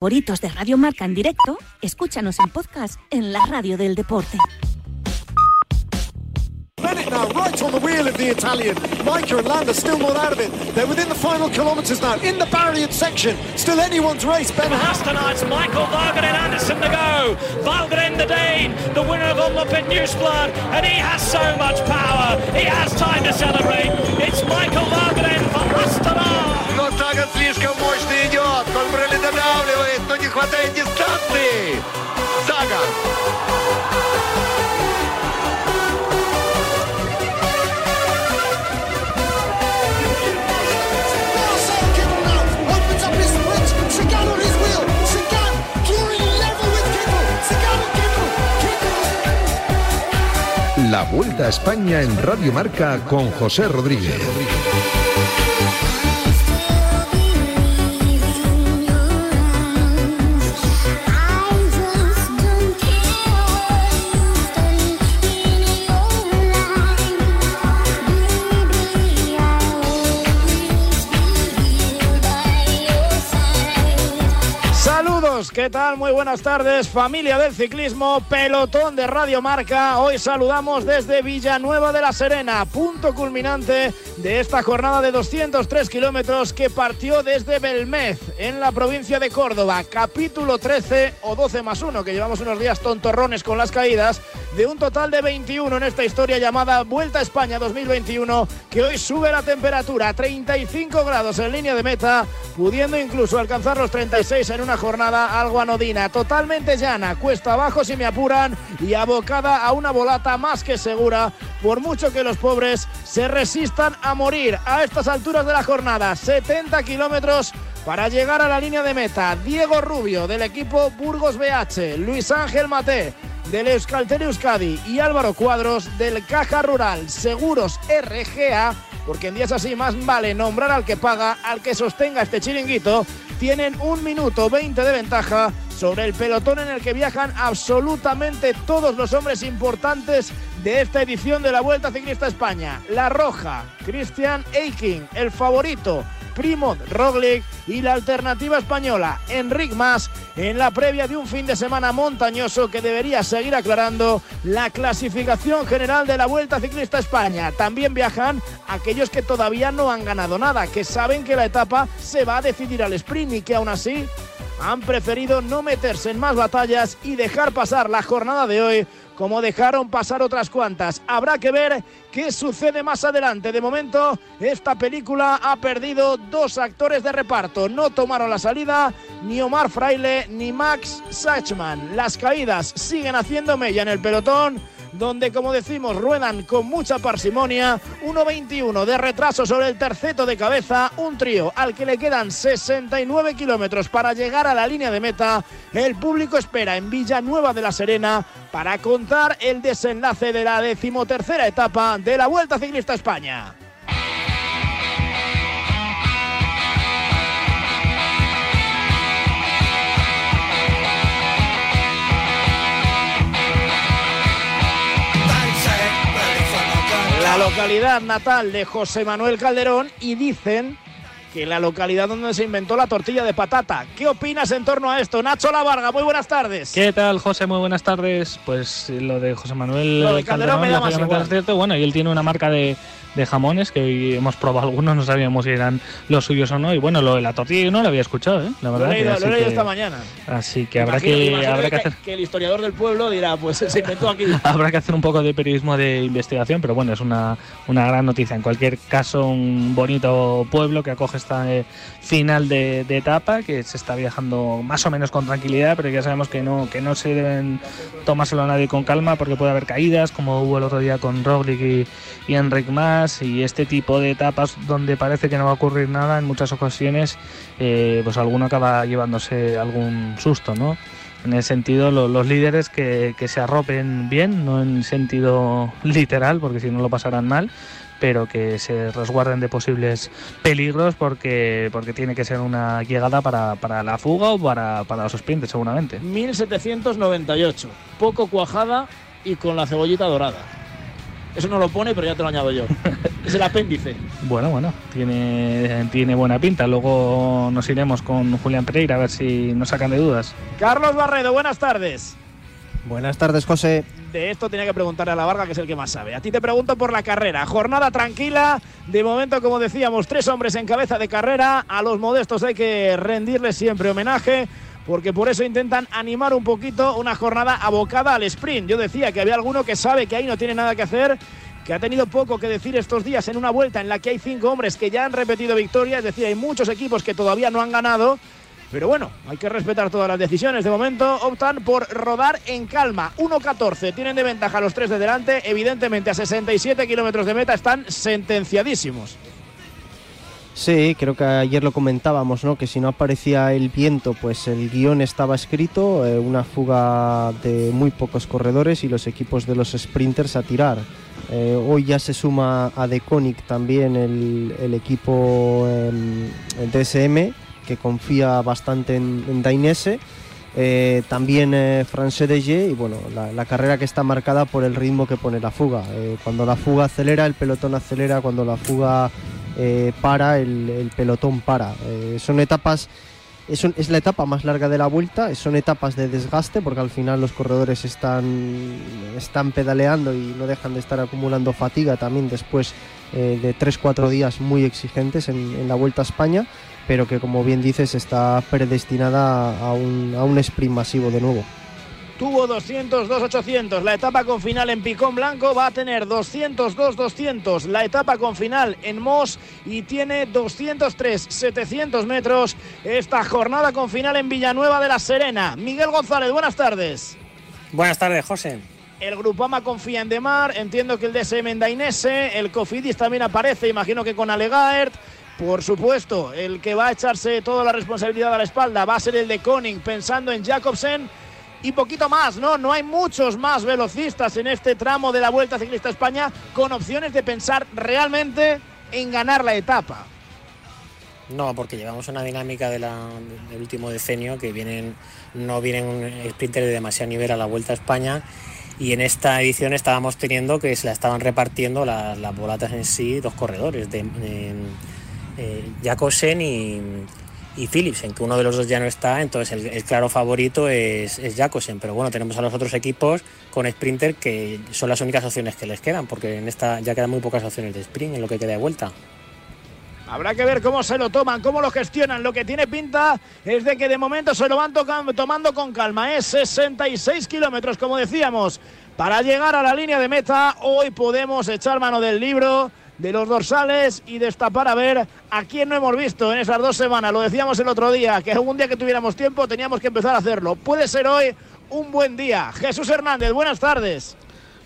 favoritos de Radio Marca en directo, escúchanos en podcast en la radio del deporte. Bennett now right on the wheel of the Italian. Micah and Landa still not out of it. They're within the final kilometres now. In the barrier section, still anyone's race. Ben Hastenarts, Michael Varganen Anderson to go. Valgren the Dane, the winner of Omloop in Newsblood, and he has so much power. He has time to celebrate. It's Michael Varganen for Astana. Но Саган слишком мощно идет. Кольбрелли додавливает, но не хватает дистанции. Саган. opens up his sprint. Sagan on his wheel. Sagan clearing level with Kittel. Sagan and Kittel. La Vuelta a España en Radio Marca con José Rodríguez. ¿Qué tal? Muy buenas tardes, familia del ciclismo, pelotón de Radio Marca. Hoy saludamos desde Villanueva de la Serena, punto culminante de esta jornada de 203 kilómetros que partió desde Belmez, en la provincia de Córdoba. Capítulo 13 o 12 más 1, que llevamos unos días tontorrones con las caídas, de un total de 21 en esta historia llamada Vuelta a España 2021, que hoy sube la temperatura a 35 grados en línea de meta, pudiendo incluso alcanzar los 36 en una jornada algo anodina, totalmente llana, cuesta abajo si me apuran y abocada a una volata más que segura, por mucho que los pobres se resistan a morir a estas alturas de la jornada, 70 kilómetros para llegar a la línea de meta. Diego Rubio del equipo Burgos BH, Luis Ángel Mate del Euskaltel Euskadi y Álvaro Cuadros del Caja Rural Seguros RGA, porque en días así más vale nombrar al que paga, al que sostenga este chiringuito, tienen un minuto 20 de ventaja sobre el pelotón en el que viajan absolutamente todos los hombres importantes de esta edición de la Vuelta Ciclista España. La Roja, Christian Eiking, el favorito, Primo Roglic y la alternativa española, Enric Mas, en la previa de un fin de semana montañoso que debería seguir aclarando la clasificación general de la Vuelta Ciclista España. También viajan aquellos que todavía no han ganado nada, que saben que la etapa se va a decidir al sprint y que aún así han preferido no meterse en más batallas y dejar pasar la jornada de hoy como dejaron pasar otras cuantas. Habrá que ver qué sucede más adelante. De momento, esta película ha perdido dos actores de reparto. No tomaron la salida ni Omar Fraile ni Max Sachman. Las caídas siguen haciendo mella en el pelotón donde, como decimos, ruedan con mucha parsimonia. 1.21 de retraso sobre el terceto de cabeza, un trío al que le quedan 69 kilómetros para llegar a la línea de meta. El público espera en Villanueva de la Serena para contar el desenlace de la decimotercera etapa de la Vuelta Ciclista España. La localidad natal de José Manuel Calderón y dicen que la localidad donde se inventó la tortilla de patata. ¿Qué opinas en torno a esto? Nacho Lavarga, muy buenas tardes. ¿Qué tal, José? Muy buenas tardes. Pues lo de José Manuel Lo de Calderón me da más igual. cierto. Bueno, y él tiene una marca de, de jamones que hoy hemos probado algunos, no sabíamos si eran los suyos o no. Y bueno, lo de la tortilla yo no lo había escuchado, ¿eh? La Lo verdad. he leído, que- lo he leído que- esta mañana. Así que habrá Imagino- que, imagino habrá que hacer. que el historiador del pueblo dirá, pues se inventó aquí. Habrá que hacer un poco de periodismo de investigación, pero bueno, es una, una gran noticia. En cualquier caso, un bonito pueblo que acoge esta eh, final de, etapa, que se está viajando más o menos con tranquilidad, pero ya sabemos que no, que no se deben tomárselo a nadie con calma porque puede haber caídas, como hubo el otro día con Roglic y, y Enric Mas, y este tipo de etapas donde parece que no va a ocurrir nada, en muchas ocasiones, eh, pues alguno acaba llevándose algún susto, ¿no? En ese sentido, lo- los líderes que, que se arropen bien, no en sentido literal, porque si no lo pasarán mal, pero que se resguarden de posibles peligros porque, porque tiene que ser una llegada para, para la fuga o para, para los sprints, seguramente. 1798. Poco cuajada y con la cebollita dorada. Eso no lo pone, pero ya te lo añado yo. es el apéndice. Bueno, bueno, tiene, tiene buena pinta. Luego nos iremos con Julián Pereira a ver si nos sacan de dudas. Carlos Barredo, buenas tardes. Buenas tardes, José. De esto tenía que preguntarle a la Varga, que es el que más sabe. A ti te pregunto por la carrera. Jornada tranquila. De momento, como decíamos, tres hombres en cabeza de carrera. A los modestos hay que rendirles siempre homenaje porque por eso intentan animar un poquito una jornada abocada al sprint. Yo decía que había alguno que sabe que ahí no tiene nada que hacer, que ha tenido poco que decir estos días en una vuelta en la que hay cinco hombres que ya han repetido victorias, es decir, hay muchos equipos que todavía no han ganado. Pero bueno, hay que respetar todas las decisiones. De momento optan por rodar en calma. 1-14. Tienen de ventaja los tres de delante. Evidentemente a 67 kilómetros de meta están sentenciadísimos. Sí, creo que ayer lo comentábamos, ¿no? Que si no aparecía el viento, pues el guion estaba escrito, eh, una fuga de muy pocos corredores y los equipos de los sprinters a tirar. Eh, hoy ya se suma a Deconic también el, equipo em, DSM, que confía bastante en, Dainese. Eh, también eh, France y bueno, la, carrera que está marcada por el ritmo que pone la fuga. cuando la fuga acelera, el pelotón acelera, cuando la fuga eh, para, el, pelotón para. Eh, son etapas, es, es, la etapa más larga de la vuelta, son etapas de desgaste porque al final los corredores están, están pedaleando y no dejan de estar acumulando fatiga también después eh, de 3-4 días muy exigentes en, la Vuelta a España, pero que como bien dices está predestinada a un, a un sprint masivo de nuevo tuvo 202-800. La etapa con final en Picón Blanco va a tener 202-200. La etapa con final en Mos y tiene 203-700 metros. Esta jornada con final en Villanueva de la Serena. Miguel González, buenas tardes. Buenas tardes, José. El Grupama confía en Demar, entiendo que el DSM en Dainese, el Cofidis también aparece, imagino que con Alegaert. Por supuesto, el que va a echarse toda la responsabilidad a la espalda va a ser el de Koning, pensando en Jacobsen y poquito más, ¿no? No hay muchos más velocistas en este tramo de la Vuelta Ciclista España con opciones de pensar realmente en ganar la etapa. No, porque llevamos una dinámica del último decenio que vienen, no vienen sprinters de demasiado nivel a la Vuelta a España y en esta edición estábamos teniendo que se la estaban repartiendo las, las en sí dos corredores, de, eh, y, y Philipsen, que uno de los dos ya no está, entonces el, claro favorito es, es pero bueno, tenemos a los otros equipos con Sprinter que son las únicas opciones que les quedan, porque en esta ya quedan muy pocas opciones de sprint en lo que queda de vuelta. Habrá que ver cómo se lo toman, cómo lo gestionan. Lo que tiene pinta es de que de momento se lo van tomando con calma. Es 66 kilómetros, como decíamos, para llegar a la línea de meta. Hoy podemos echar mano del libro de los dorsales y destapar a ver a quién no hemos visto en esas dos semanas. Lo decíamos el otro día, que algún día que tuviéramos tiempo teníamos que empezar a hacerlo. Puede ser hoy un buen día. Jesús Hernández, buenas tardes.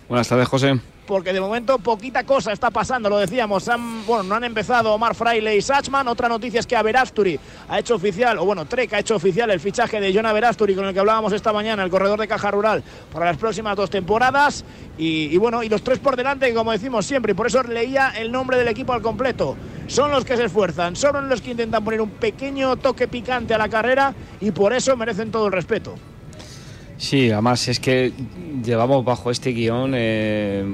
Buenas tardes, José porque de momento poquita cosa está pasando, lo decíamos. bueno, no han empezado Omar Fraile y Sachman. Otra noticia es que Averasturi ha hecho oficial, o bueno, Trek ha hecho oficial el fichaje de John Averasturi con el que hablábamos esta mañana, el corredor de Caja Rural, para las próximas dos temporadas. Y, bueno, y los tres por delante, como decimos siempre, y por eso leía el nombre del equipo al completo. Son los que se esfuerzan, son los que intentan poner un pequeño toque picante a la carrera y por eso merecen todo el respeto. Sí, además es que llevamos bajo este guion eh,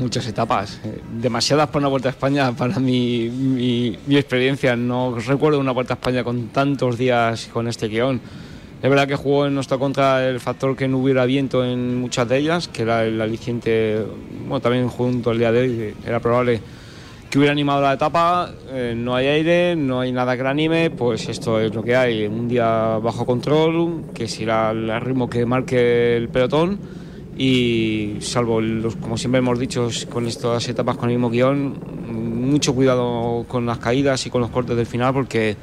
muchas etapas, eh, demasiadas por una Vuelta a España para mi, mi, experiencia. No recuerdo una Vuelta a España con tantos días con este guion. Es verdad que jugó en nuestra contra el factor que no hubiera viento en muchas de ellas, que era el aliciente, bueno, también junto al día de hoy, era probable que hubiera animado la etapa, eh, no hay aire, no hay nada que la anime, pues esto es lo que hay, un día bajo control, que será el ritmo que marque el pelotón y salvo, los, como siempre hemos dicho, con estas etapas con el mismo guion, mucho cuidado con las caídas y con los cortes del final porque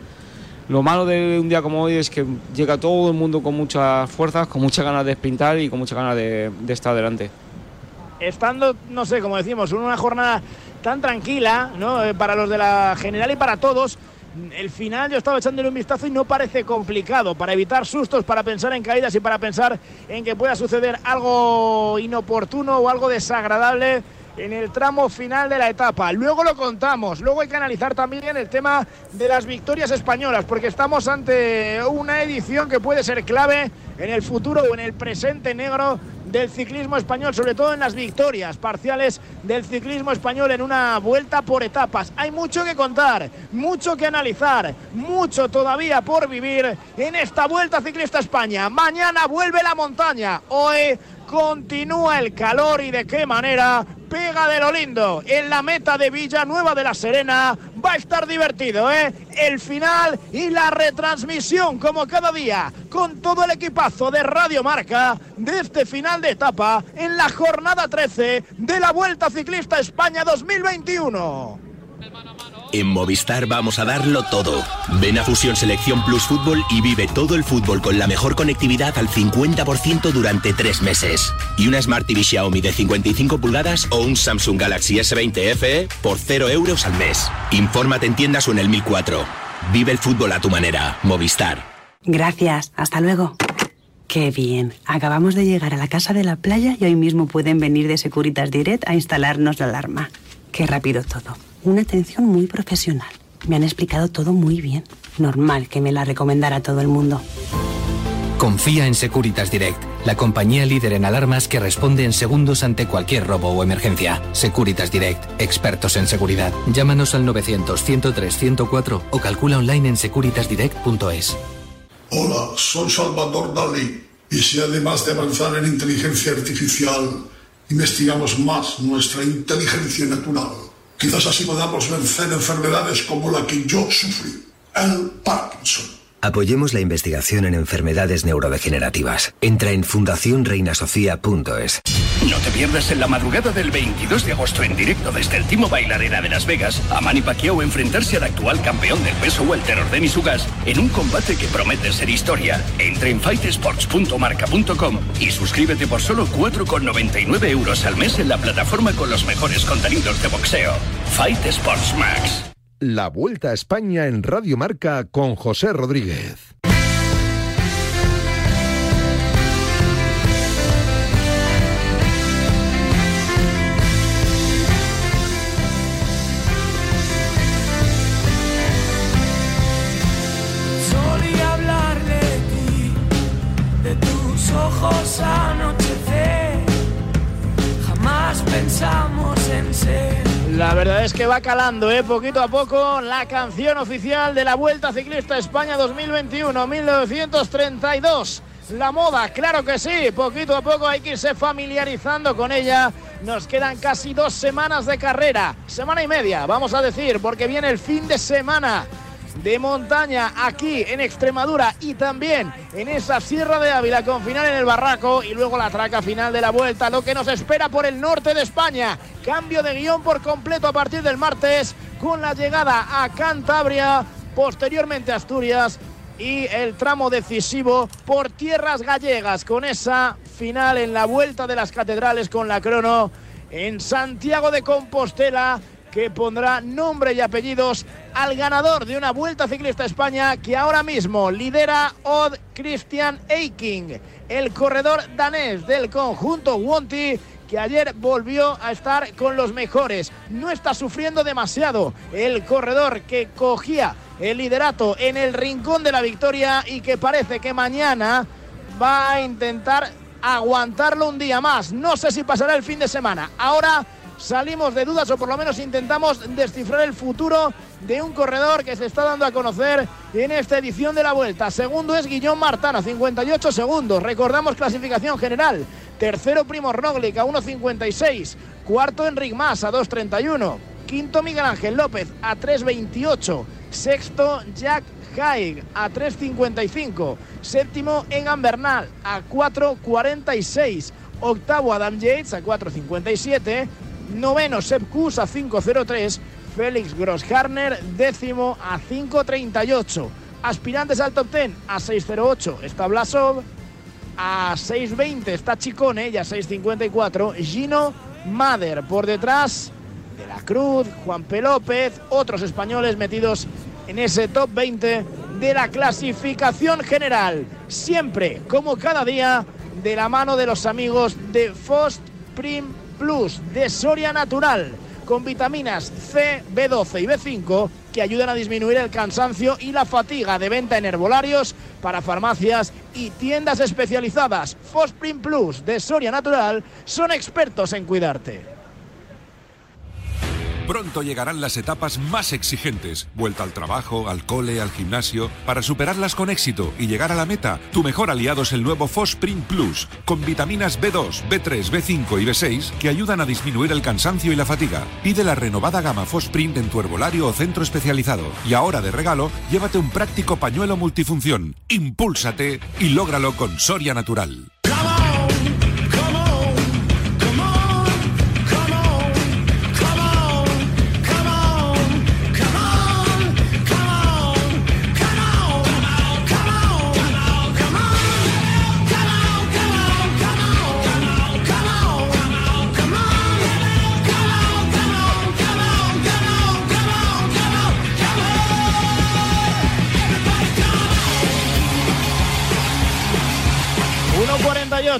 lo malo de un día como hoy es que llega todo el mundo con muchas fuerzas, con muchas ganas de sprintar y con muchas ganas de, de estar adelante. Estando, no sé, como decimos, en una jornada tan tranquila, ¿no? Eh, para los de la general y para todos. El final yo estaba echándole un vistazo y no parece complicado para evitar sustos, para pensar en caídas y para pensar en que pueda suceder algo inoportuno o algo desagradable. En el tramo final de la etapa. Luego lo contamos, luego hay que analizar también el tema de las victorias españolas, porque estamos ante una edición que puede ser clave en el futuro o en el presente negro del ciclismo español, sobre todo en las victorias parciales del ciclismo español en una vuelta por etapas. Hay mucho que contar, mucho que analizar, mucho todavía por vivir en esta vuelta ciclista España. Mañana vuelve la montaña, hoy continúa el calor y de qué manera pega de lo lindo en la meta de Villanueva de la Serena. Va a estar divertido, ¿eh? El final y la retransmisión, como cada día, con todo el equipazo de Radio Marca de este final de etapa en la jornada 13 de la Vuelta Ciclista España 2021. En Movistar vamos a darlo todo. Ven a Fusión Selección Plus Fútbol y vive todo el fútbol con la mejor conectividad al 50% durante tres meses. Y una Smart TV Xiaomi de 55 pulgadas o un Samsung Galaxy S20 FE por 0 euros al mes. Infórmate en tiendas o en el 1004. Vive el fútbol a tu manera. Movistar. Gracias. Hasta luego. Qué bien. Acabamos de llegar a la casa de la playa y hoy mismo pueden venir de Securitas Direct a instalarnos la alarma. Qué rápido todo una atención muy profesional. Me han explicado todo muy bien. Normal que me la recomendara todo el mundo. Confía en Securitas Direct, la compañía líder en alarmas que responde en segundos ante cualquier robo o emergencia. Securitas Direct, expertos en seguridad. Llámanos al 900-103-104 o calcula online en securitasdirect.es. Hola, soy Salvador Dalí. Y si además de avanzar en inteligencia artificial, investigamos más nuestra inteligencia natural Quizás así podamos vencer enfermedades como la que yo sufrí, el Parkinson. Apoyemos la investigación en enfermedades neurodegenerativas. Entra en fundacionreinasofía.es. No te pierdas en la madrugada del 22 de agosto en directo desde el Timo Bailarera de Las Vegas a Manny Pacquiao enfrentarse al actual campeón del peso welter Denis Ugas en un combate que promete ser historia. Entra en fightsports.marca.com y suscríbete por solo 4,99 euros al mes en la plataforma con los mejores contenidos de boxeo. Fight Sports Max. La Vuelta a España en Radio Marca con José Rodríguez. La verdad es que va calando, ¿eh? poquito a poco, la canción oficial de la Vuelta Ciclista España 2021-1932. La moda, claro que sí, poquito a poco hay que irse familiarizando con ella. Nos quedan casi dos semanas de carrera, semana y media, vamos a decir, porque viene el fin de semana de montaña aquí en Extremadura y también en esa Sierra de Ávila con final en el Barraco y luego la traca final de la vuelta, lo que nos espera por el norte de España. Cambio de guion por completo a partir del martes con la llegada a Cantabria, posteriormente Asturias y el tramo decisivo por tierras gallegas con esa final en la vuelta de las catedrales con la crono en Santiago de Compostela que pondrá nombre y apellidos al ganador de una Vuelta Ciclista España que ahora mismo lidera Odd Christian Eiking, el corredor danés del conjunto Wonti que ayer volvió a estar con los mejores. No está sufriendo demasiado el corredor que cogía el liderato en el rincón de la victoria y que parece que mañana va a intentar aguantarlo un día más. No sé si pasará el fin de semana. Ahora salimos de dudas o por lo menos intentamos descifrar el futuro de un corredor que se está dando a conocer en esta edición de la vuelta. Segundo es Guillón Martana, 58 segundos. Recordamos clasificación general. Tercero Primo Roglic a 1.56. Cuarto Enric Mas a 2.31. Quinto Miguel Ángel López a 3.28. Sexto Jack Haig a 3.55. Séptimo Egan Bernal a 4.46. Octavo Adam Yates a 4.57 noveno Sepp Kuss a 5.03, Félix Grossharner décimo a 5.38. Aspirantes al top 10 a 6.08 está Blasov, a 6.20 está Chicone y a 6.54 Gino Mader. Por detrás de la Cruz, Juan P. López, otros españoles metidos en ese top 20 de la clasificación general. Siempre, como cada día, de la mano de los amigos de Fost Prim Plus de Soria Natural con vitaminas C, B12 y B5 que ayudan a disminuir el cansancio y la fatiga de venta en herbolarios para farmacias y tiendas especializadas. Fosprin Plus de Soria Natural son expertos en cuidarte. Pronto llegarán las etapas más exigentes. Vuelta al trabajo, al cole, al gimnasio. Para superarlas con éxito y llegar a la meta, tu mejor aliado es el nuevo Fosprin Plus, con vitaminas B2, B3, B5 y B6 que ayudan a disminuir el cansancio y la fatiga. Pide la renovada gama Fosprin en tu herbolario o centro especializado. Y ahora de regalo, llévate un práctico pañuelo multifunción. Impúlsate y lógralo con Soria Natural.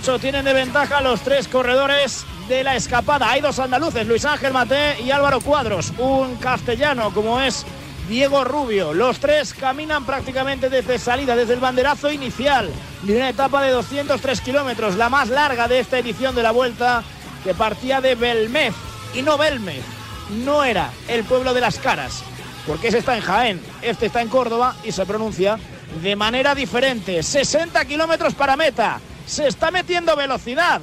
Tienen de ventaja los tres corredores de la escapada. Hay dos andaluces, Luis Ángel Mate y Álvaro Cuadros. Un castellano como es Diego Rubio. Los tres caminan prácticamente desde salida, desde el banderazo inicial de una etapa de 203 kilómetros, la más larga de esta edición de la vuelta, que partía de Belmez. Y no Belmez, no era el pueblo de las caras, porque ese está en Jaén, este está en Córdoba y se pronuncia de manera diferente. 60 kilómetros para meta se está metiendo velocidad.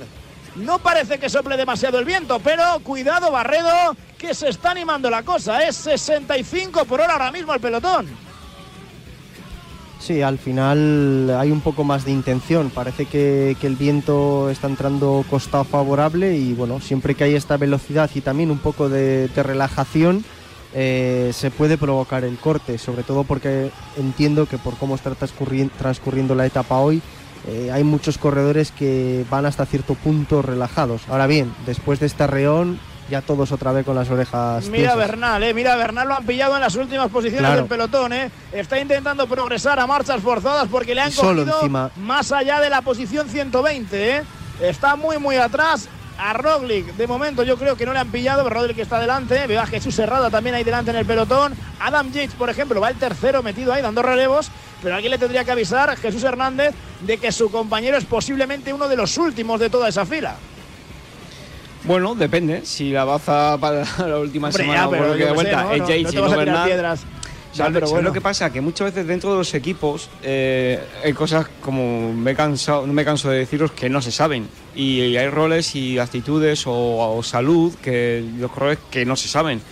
No parece que sople demasiado el viento, pero cuidado Barredo, que se está animando la cosa. Es 65 por hora ahora mismo el pelotón. Sí, al final hay un poco más de intención. Parece que, el viento está entrando costado favorable y bueno, siempre que hay esta velocidad y también un poco de, relajación, eh, se puede provocar el corte, sobre todo porque entiendo que por cómo está transcurriendo la etapa hoy, eh, hay muchos corredores que van hasta cierto punto relajados. Ahora bien, después de este reón, ya todos otra vez con las orejas. Mira Bernal, eh, mira Bernal lo han pillado en las últimas posiciones del pelotón, eh. Está intentando progresar a marchas forzadas porque le han cogido más allá de la posición 120, eh. Está muy muy atrás. A Roglic, de momento yo creo que no le han pillado, pero Roglic está delante. Veo a Jesús Serrada también ahí delante en el pelotón. Adam Yates, por ejemplo, va el tercero metido ahí dando relevos pero alguien le tendría que avisar, Jesús Hernández, de que su compañero es posiblemente uno de los últimos de toda esa fila. Bueno, depende. Si la baza para la última semana o lo que de vuelta es Yates y no Bernal. pero lo que pasa? Que muchas veces dentro de los equipos eh, hay cosas como me he cansado, no me canso de deciros que no se saben. Y, hay roles y actitudes o, o salud que los corredores que no se saben.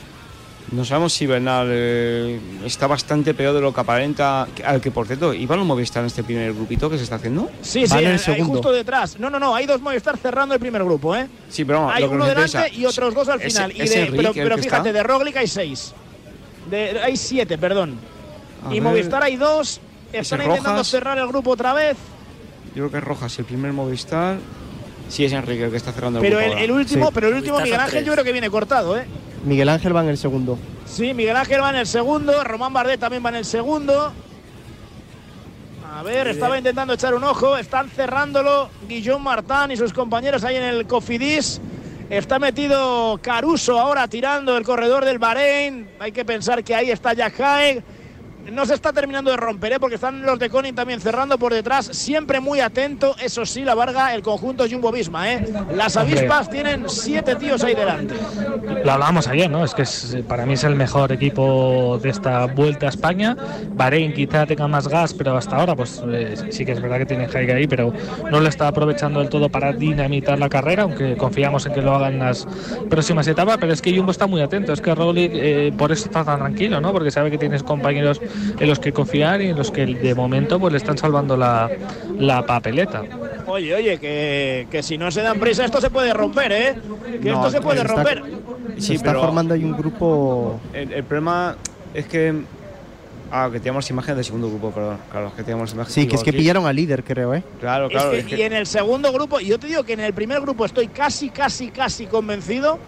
No sabemos si Bernal eh, está bastante peor de lo que aparenta. Al que, por cierto, ¿iban los Movistar en este primer grupito que se está haciendo? Sí, sí, el segundo. justo detrás. No, no, no, hay dos Movistar cerrando el primer grupo, ¿eh? Sí, pero Hay uno delante y otros dos al final. y de, pero, fíjate, de Roglic hay seis. De, hay siete, perdón. y Movistar hay dos. Están intentando cerrar el grupo otra vez. Yo creo que es Rojas el primer Movistar. Sí, es Enrique el que está cerrando el pero grupo. El, el último, pero el último Miguel Ángel yo creo que viene cortado, ¿eh? Miguel Ángel va en el segundo. Sí, Miguel Ángel va en el segundo. Román Bardet también va en el segundo. A ver, estaba intentando echar un ojo. Están cerrándolo Guillón Martán y sus compañeros ahí en el Cofidis. Está metido Caruso ahora tirando el corredor del Bahrein. Hay que pensar que ahí está Jack Haig no se está terminando de romper, ¿eh? porque están los de Conin también cerrando por detrás, siempre muy atento, eso sí, la Varga, el conjunto Jumbo Visma, ¿eh? Las avispas tienen siete tíos ahí delante. Lo hablábamos ayer, ¿no? Es que para mí es el mejor equipo de esta vuelta a España. Bahrein quizá tenga más gas, pero hasta ahora, pues eh, sí que es verdad que tiene Jaiga ahí, pero no lo está aprovechando del todo para dinamitar la carrera, aunque confiamos en que lo hagan en las próximas etapas. Pero es que Jumbo está muy atento, es que Roglic eh, por eso está tan tranquilo, ¿no? Porque sabe que tienes compañeros en los que confiar y en los que de momento pues le están salvando la, papeleta. Oye, oye, que, si no se dan prisa esto se puede romper, ¿eh? Que esto se puede romper. Se está formando ahí un grupo... El, problema es que... Ah, que teníamos imágenes del segundo grupo, perdón. Claro, que teníamos imágenes. Sí, que es que pillaron al líder, creo, ¿eh? Claro, claro. Y en el segundo grupo, yo te digo que en el primer grupo estoy casi, casi, casi convencido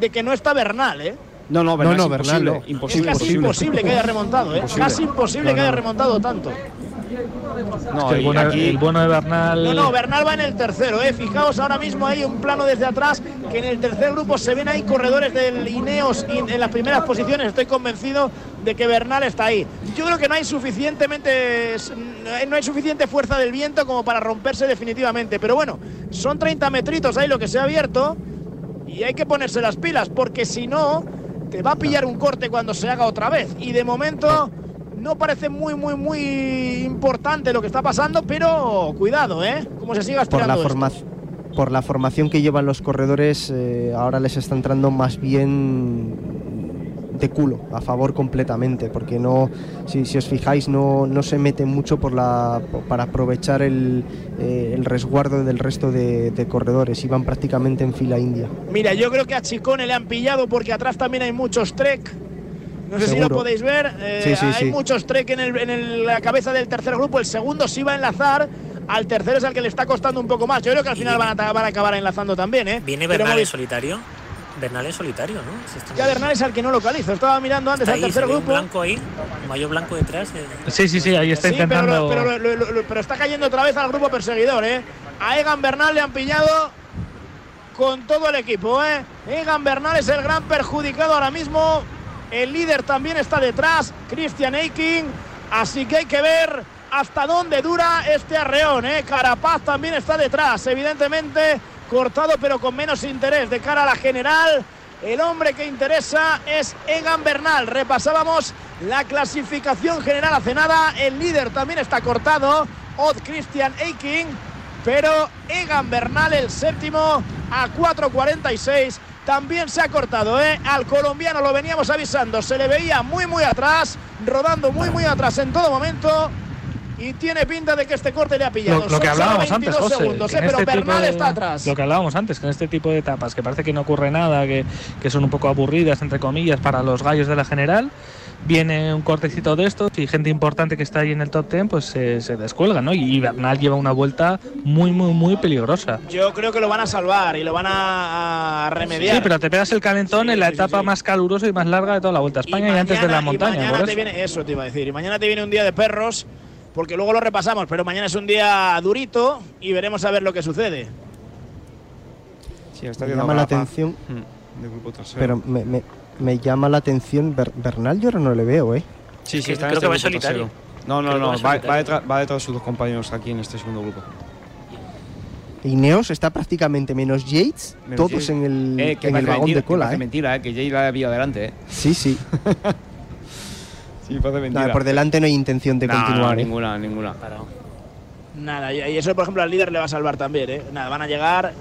de que no está Bernal, ¿eh? No, no, Bernal, no, es imposible, imposible, es casi imposible que haya remontado, ¿eh? Casi imposible que haya remontado tanto. Es que el, bueno, el bueno de Bernal. No, no, Bernal va en el tercero, ¿eh? Fijaos, ahora mismo hay un plano desde atrás que en el tercer grupo se ven ahí corredores del Ineos y en las primeras posiciones. Estoy convencido de que Bernal está ahí. Yo creo que no hay suficientemente no hay suficiente fuerza del viento como para romperse definitivamente, pero bueno, son 30 metritos ahí lo que se ha abierto y hay que ponerse las pilas porque si no te va a pillar un corte cuando se haga otra vez y de momento no parece muy, muy, muy importante lo que está pasando, pero cuidado, ¿eh? Como se siga estirando por la, por la formación que llevan los corredores, eh, ahora les está entrando más bien de culo, a favor completamente, porque no, si, os fijáis, no, no, se meten mucho por la, para aprovechar el, eh, el resguardo del resto de, corredores, iban prácticamente en fila india. Mira, yo creo que a Chicone le han pillado porque atrás también hay muchos trek. No sé si lo podéis ver, eh, hay muchos trek en, el, en la cabeza del tercer grupo, el segundo sí va a enlazar, al tercero es al que le está costando un poco más. Yo creo que al final van a, van a acabar enlazando también, ¿eh? ¿Viene Bernal en solitario? Bernal en solitario, ¿no? ya Bernal es al que no localizo. Estaba mirando antes al tercer grupo. blanco ahí, mayo blanco detrás. Sí, sí, sí, ahí está intentando. Pero, está cayendo otra vez al grupo perseguidor, ¿eh? A Egan Bernal le han pillado con todo el equipo, ¿eh? Egan Bernal es el gran perjudicado ahora mismo. El líder también está detrás, Christian Eiking. Así que hay que ver hasta dónde dura este arreón, ¿eh? Carapaz también está detrás, evidentemente cortado pero con menos interés de cara a la general. El hombre que interesa es Egan Bernal. Repasábamos la clasificación general hace nada. El líder también está cortado. Odd Christian Eiking. Pero Egan Bernal, el séptimo, a 4.46. También se ha cortado, ¿eh? Al colombiano lo veníamos avisando. Se le veía muy, muy atrás. Rodando muy, muy atrás en todo momento y tiene pinta de que este corte le ha pillado. Lo, que hablábamos antes, José, segundos, ¿eh? pero este Bernal está atrás. Lo que hablábamos antes, que en este tipo de etapas, que parece que no ocurre nada, que, que son un poco aburridas, entre comillas, para los gallos de la general, viene un cortecito de estos y gente importante que está ahí en el top 10 pues se, se, descuelga, ¿no? Y Bernal lleva una vuelta muy, muy, muy peligrosa. Yo creo que lo van a salvar y lo van a, remediar. Sí, pero te pegas el calentón en la etapa más calurosa y más larga de toda la Vuelta a España y, antes de la montaña. mañana eso. viene, eso te iba a decir, y mañana te viene un día de perros porque luego lo repasamos, pero mañana es un día durito y veremos a ver lo que sucede. Sí, está me llama la atención. Hmm, pero me, llama la atención Bernal, yo ahora no le veo, ¿eh? Sí, sí, está creo este que va solitario. No, no, no, va, va, detrás de sus dos compañeros aquí en este segundo grupo. Ineos está prácticamente menos Yates, todos en el, eh, en el vagón de cola. Que eh. mentira, eh, que Yates la había adelante. Eh. Sí, sí. Sí, mentira. por delante no hay intención de continuar. ¿eh? ninguna, ninguna. Nada, y eso, por ejemplo, al líder le va a salvar también, ¿eh? Nada, van a llegar.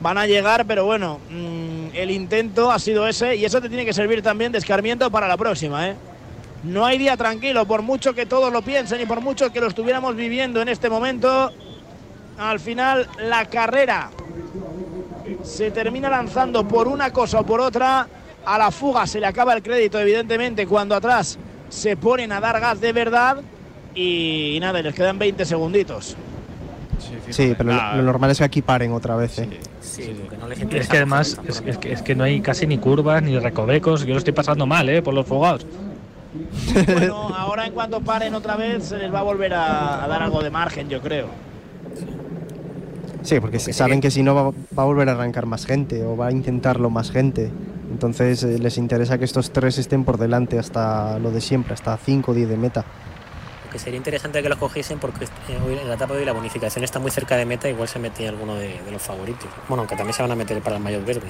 Van a llegar, pero bueno, mm, el intento ha sido ese y eso te tiene que servir también de escarmiento para la próxima, ¿eh? No hay día tranquilo, por mucho que todos lo piensen y por mucho que lo estuviéramos viviendo en este momento. Al final, la carrera se termina lanzando por una cosa o por otra. A la fuga se le acaba el crédito, evidentemente, cuando atrás se ponen a dar gas de verdad y, nada, les quedan 20 segunditos. Sí, pero lo, normal es que aquí paren otra vez. ¿eh? es que además es, que, es que no hay casi ni curvas ni recovecos. Yo lo estoy pasando mal, ¿eh? Por los fogados. bueno, ahora en cuanto paren otra vez se les va a volver a, dar algo de margen, yo creo. Sí, porque, saben que si no va, a volver a arrancar más gente o va a intentarlo más gente. Entonces eh, les interesa que estos tres estén por delante hasta lo de siempre, hasta 5 o 10 de meta. Que sería interesante que los cogiesen porque eh, en la etapa de hoy la bonificación está muy cerca de meta, igual se mete alguno de, los favoritos. Bueno, aunque también se van a meter para el mayor verde.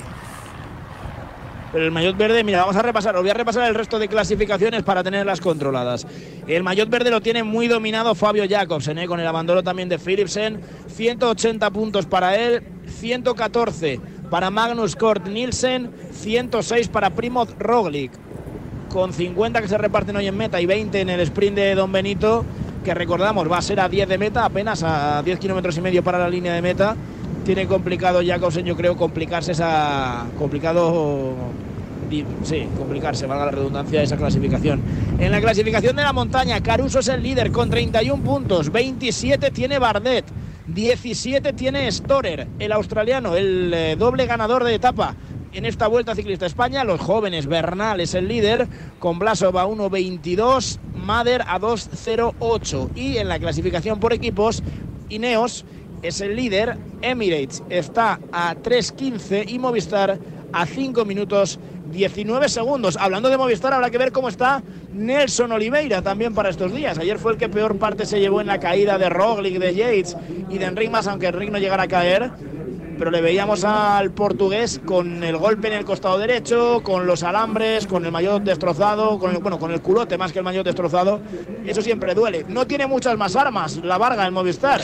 Pero el maillot verde, mira, vamos a repasar, os voy a repasar el resto de clasificaciones para tenerlas controladas. El maillot verde lo tiene muy dominado Fabio Jacobsen, ¿eh? con el abandono también de Philipsen. 180 puntos para él, 114 para Magnus Kort Nielsen, 106 para Primoz Roglic. Con 50 que se reparten hoy en meta y 20 en el sprint de Don Benito, que recordamos va a ser a 10 de meta, apenas a 10 kilómetros y medio para la línea de meta. Tiene complicado Jacobsen, yo creo, complicarse esa. complicado. Sí, complicarse, valga la redundancia, esa clasificación. En la clasificación de la montaña, Caruso es el líder con 31 puntos, 27 tiene Bardet. 17 tiene Storer, el australiano, el eh, doble ganador de etapa. en esta Vuelta Ciclista España. Los jóvenes, Bernal es el líder, con Blasov a 1.22, Mader a 2.08. Y en la clasificación por equipos, Ineos es el líder, Emirates está a 3.15 y Movistar a 5 minutos 19 segundos. Hablando de Movistar, habrá que ver cómo está Nelson Oliveira también para estos días. Ayer fue el que peor parte se llevó en la caída de Roglic, de Yates y de Enric Mas, aunque Enric no llegara a caer pero le veíamos al portugués con el golpe en el costado derecho, con los alambres, con el maillot destrozado, con el, bueno, con el culote más que el maillot destrozado. Eso siempre duele. No tiene muchas más armas la Varga en Movistar.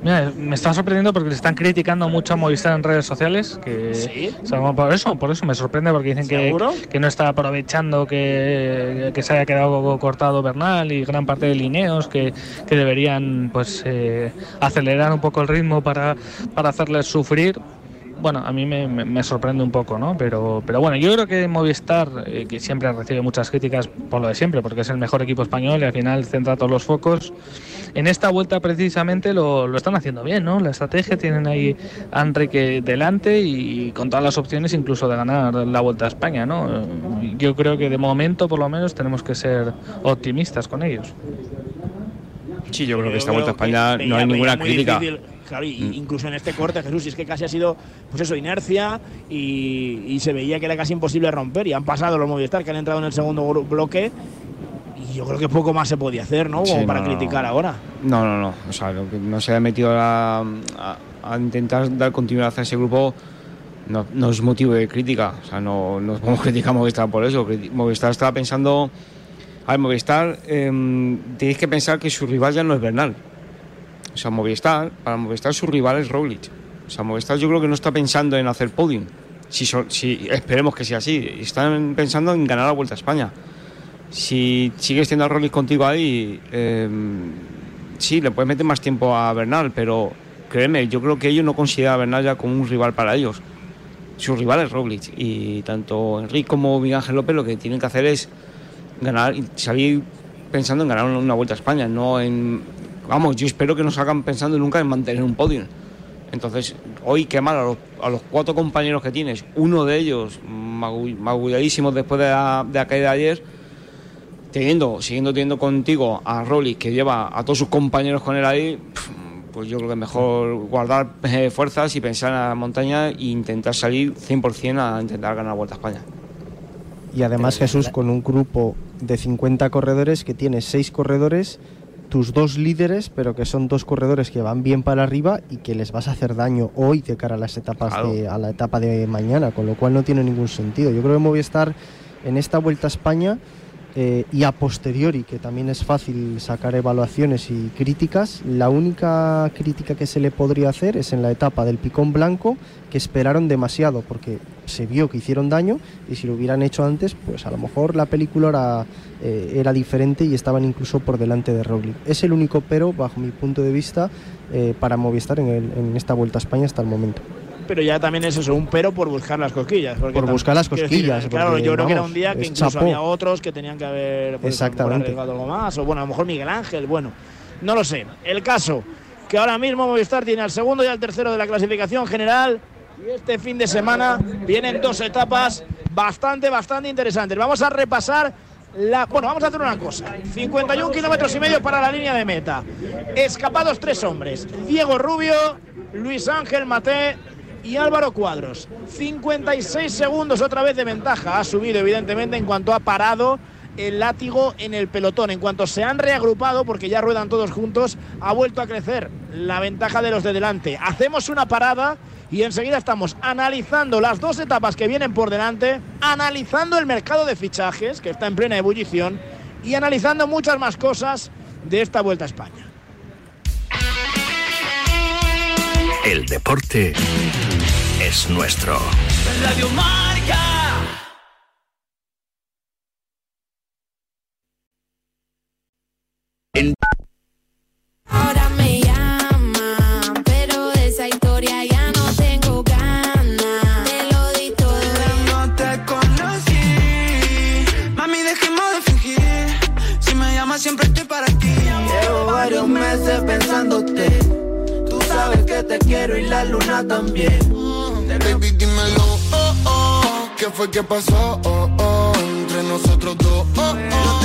Mira, me está sorprendiendo porque le están criticando mucho a Movistar en redes sociales. Que, ¿Sí? por eso, por eso me sorprende porque dicen que, que, no está aprovechando que, que, se haya quedado cortado Bernal y gran parte de Lineos, que, que deberían pues eh, acelerar un poco el ritmo para, para hacerles sufrir bueno, a mí me, sorprende un poco, ¿no? Pero, pero bueno, yo creo que Movistar, eh, que siempre recibe muchas críticas por lo de siempre, porque es el mejor equipo español y al final centra todos los focos, en esta vuelta precisamente lo, lo están haciendo bien, ¿no? La estrategia tienen ahí a Enrique delante y, con todas las opciones incluso de ganar la vuelta a España, ¿no? Yo creo que de momento por lo menos tenemos que ser optimistas con ellos. Sí, yo creo que esta vuelta a España no hay ninguna crítica. Claro, mm. incluso en este corte, Jesús, y es que casi ha sido, pues eso, inercia y, se veía que era casi imposible romper. Y han pasado los Movistar que han entrado en el segundo bloque. Y yo creo que poco más se podía hacer, ¿no? Como para criticar ahora. No, no, no. O sea, que no se ha metido a, intentar dar continuidad a ese grupo no, es motivo de crítica. O sea, no, no podemos criticar a Movistar por eso. Movistar estaba pensando. A ver, Movistar, eh, tenéis que pensar que su rival ya no es Bernal. O sea, Movistar, para Movistar su rival es Roglic. O sea, Movistar yo creo que no está pensando en hacer podium. Si, si esperemos que sea así. Están pensando en ganar la Vuelta a España. Si sigues teniendo a Roglic contigo ahí, eh, sí, le puedes meter más tiempo a Bernal, pero créeme, yo creo que ellos no consideran a Bernal ya como un rival para ellos. Su rival es Roglic y tanto Enrique como Miguel Ángel López lo que tienen que hacer es ganar y salir pensando en ganar una Vuelta a España, no en vamos, yo espero que no salgan pensando nunca en mantener un podio. Entonces, hoy quemar a los, a los cuatro compañeros que tienes, uno de ellos magulladísimos después de la, de caída de ayer, teniendo, siguiendo teniendo contigo a Rolly, que lleva a todos sus compañeros con él ahí, pues yo creo que es mejor guardar eh, fuerzas y pensar en la montaña e intentar salir 100% a intentar ganar la Vuelta a España. Y además Jesús con un grupo de 50 corredores que tiene 6 corredores tus dos líderes, pero que son dos corredores que van bien para arriba y que les vas a hacer daño hoy de cara a las etapas de, a la etapa de mañana, con lo cual no tiene ningún sentido. Yo creo que Movistar en esta vuelta a España eh, y a posteriori, que también es fácil sacar evaluaciones y críticas, la única crítica que se le podría hacer es en la etapa del picón blanco, que esperaron demasiado, porque se vio que hicieron daño y si lo hubieran hecho antes, pues a lo mejor la película era, eh, era diferente y estaban incluso por delante de Roglic. Es el único pero, bajo mi punto de vista, eh, para Movistar en, en esta vuelta a España hasta el momento pero ya también es eso, un pero por buscar las cosquillas. Por buscar las cosquillas. claro, yo creo que era un día que incluso había otros que tenían que haber pues, arriesgado algo más, o bueno, a lo mejor Miguel Ángel, bueno, no lo sé. El caso, que ahora mismo Movistar tiene al segundo y al tercero de la clasificación general, y este fin de semana vienen dos etapas bastante, bastante interesantes. Vamos a repasar la, bueno, vamos a hacer una cosa. 51 kilómetros y medio para la línea de meta. Escapados tres hombres. Diego Rubio, Luis Ángel Mate y Álvaro Cuadros. 56 segundos otra vez de ventaja. Ha subido evidentemente en cuanto ha parado el látigo en el pelotón. En cuanto se han reagrupado, porque ya ruedan todos juntos, ha vuelto a crecer la ventaja de los de delante. Hacemos una parada y enseguida estamos analizando las dos etapas que vienen por delante, analizando el mercado de fichajes, que está en plena ebullición, y analizando muchas más cosas de esta Vuelta a España. El deporte es nuestro. Radio Marca. Ahora me llama, pero de esa historia ya no tengo ganas. Te lo di todo. No te conocí. Mami, dejemos de fingir. Si me llamas, siempre estoy para ti. Llevo varios meses pensándote. Te quiero y la luna también. Baby, dímelo, oh, oh ¿Qué fue que pasó? Oh, oh, entre nosotros dos. Oh, oh.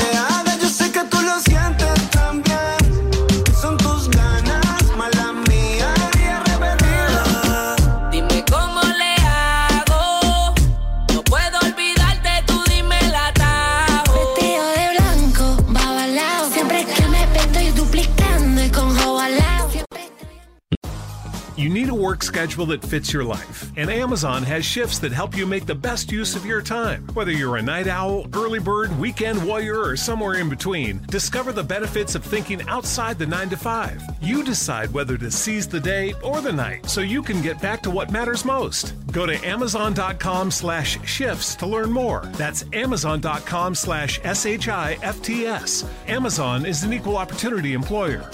You need a work schedule that fits your life, and Amazon has shifts that help you make the best use of your time. Whether you're a night owl, early bird, weekend warrior, or somewhere in between, discover the benefits of thinking outside the 9 to 5. You decide whether to seize the day or the night so you can get back to what matters most. Go to amazon.com slash shifts to learn more. That's amazon.com slash S-H-I-F-T-S. Amazon is an equal opportunity employer.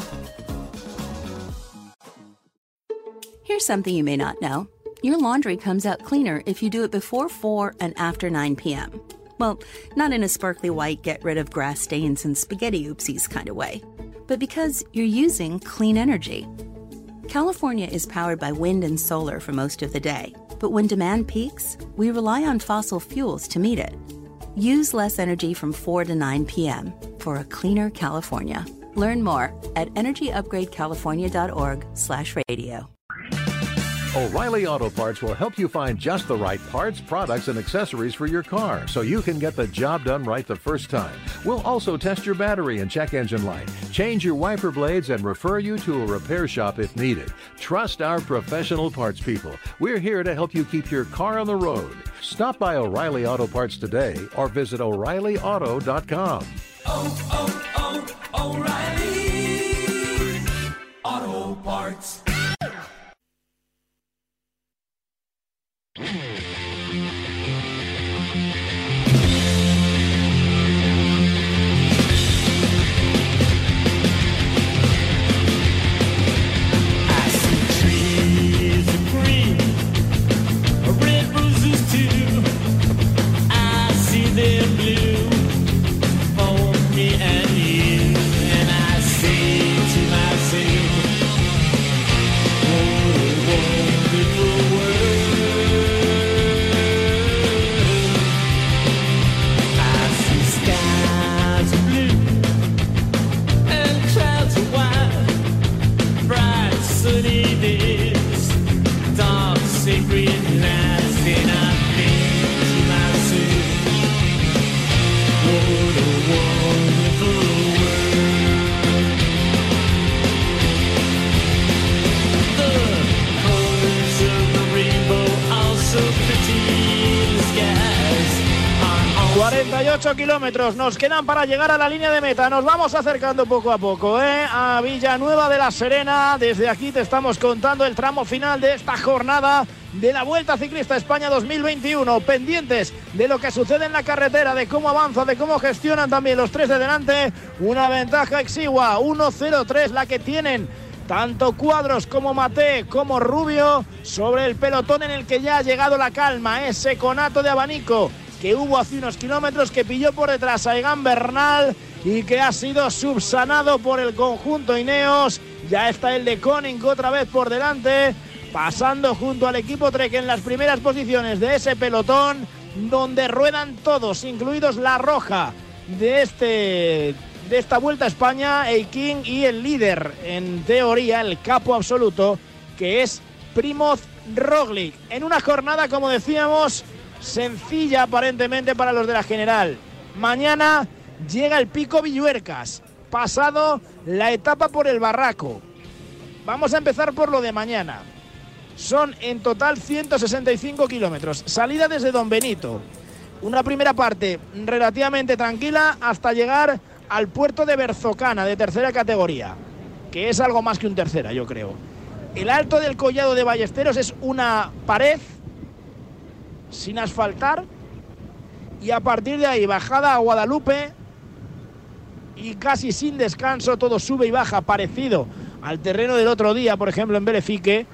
Here's something you may not know your laundry comes out cleaner if you do it before 4 and after 9 p.m. Well, not in a sparkly white, get rid of grass stains and spaghetti oopsies kind of way, but because you're using clean energy. California is powered by wind and solar for most of the day, but when demand peaks, we rely on fossil fuels to meet it. Use less energy from 4 to 9 p.m. for a cleaner California. Learn more at energyupgradecalifornia.org/radio. O'Reilly Auto Parts will help you find just the right parts, products, and accessories for your car so you can get the job done right the first time. We'll also test your battery and check engine light, change your wiper blades, and refer you to a repair shop if needed. Trust our professional parts people. We're here to help you keep your car on the road. Stop by O'Reilly Auto Parts today or visit O'ReillyAuto.com. Oh, oh, oh, O'Reilly. Auto Parts. Mm-hmm. kilómetros nos quedan para llegar a la línea de meta. Nos vamos acercando poco a poco ¿eh? a Villanueva de la Serena. Desde aquí te estamos contando el tramo final de esta jornada de la Vuelta Ciclista España 2021. Pendientes de lo que sucede en la carretera, de cómo avanza, de cómo gestionan también los tres de delante. Una ventaja exigua, 1-0-3 la que tienen tanto Cuadros como Mate como Rubio sobre el pelotón en el que ya ha llegado la calma, ese conato de abanico que hubo hace unos kilómetros que pilló por detrás a Egan Bernal y que ha sido subsanado por el conjunto Ineos. Ya está el de Koning otra vez por delante, pasando junto al equipo Trek en las primeras posiciones de ese pelotón, donde ruedan todos, incluidos la roja de este de esta vuelta a España, el King y el líder, en teoría, el capo absoluto, que es Primoz Roglic. En una jornada, como decíamos, sencilla aparentemente para los de la general. Mañana llega el pico Villuercas, pasado la etapa por el Barraco. Vamos a empezar por lo de mañana. Son en total 165 kilómetros. Salida desde Don Benito. Una primera parte relativamente tranquila hasta llegar al puerto de Berzocana, de tercera categoría, que es algo más que un tercera, yo creo. El alto del collado de Ballesteros es una pared sin asfaltar y a partir de ahí bajada a Guadalupe y casi sin descanso todo sube y baja parecido al terreno del otro día, por ejemplo en Belefique,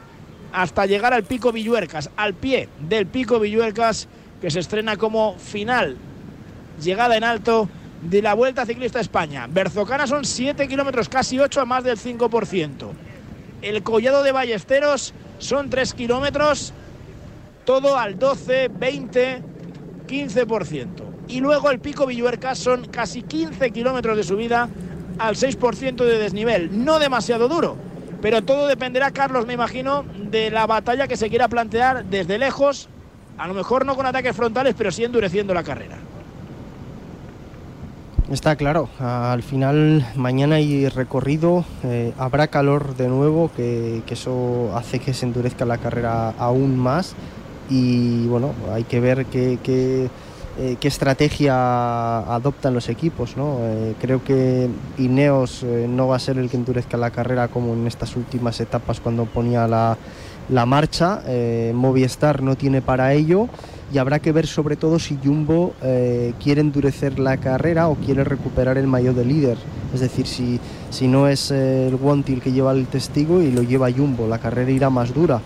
hasta llegar al pico Villuercas, al pie del pico Villuercas que se estrena como final, llegada en alto de la Vuelta Ciclista España. Berzocana son 7 kilómetros, casi 8 a más del 5%. El collado de Ballesteros son 3 kilómetros, todo al 12, 20, 15%. Y luego el pico Villuerca son casi 15 kilómetros de subida al 6% de desnivel. No demasiado duro, pero todo dependerá, Carlos, me imagino, de la batalla que se quiera plantear desde lejos, a lo mejor no con ataques frontales, pero sí endureciendo la carrera. Está claro, al final mañana hay recorrido, eh, habrá calor de nuevo, que, que eso hace que se endurezca la carrera aún más y bueno, hay que ver qué, qué, eh, estrategia adoptan los equipos. ¿no? Eh, creo que Ineos eh, no va a ser el que endurezca la carrera como en estas últimas etapas cuando ponía la, la marcha. Movistar no tiene para ello y habrá que ver sobre todo si Jumbo quiere endurecer la carrera o quiere recuperar el maillot de líder. Es decir, si, si no es eh, el Wanty el que lleva el testigo y lo lleva Jumbo, la carrera irá más dura.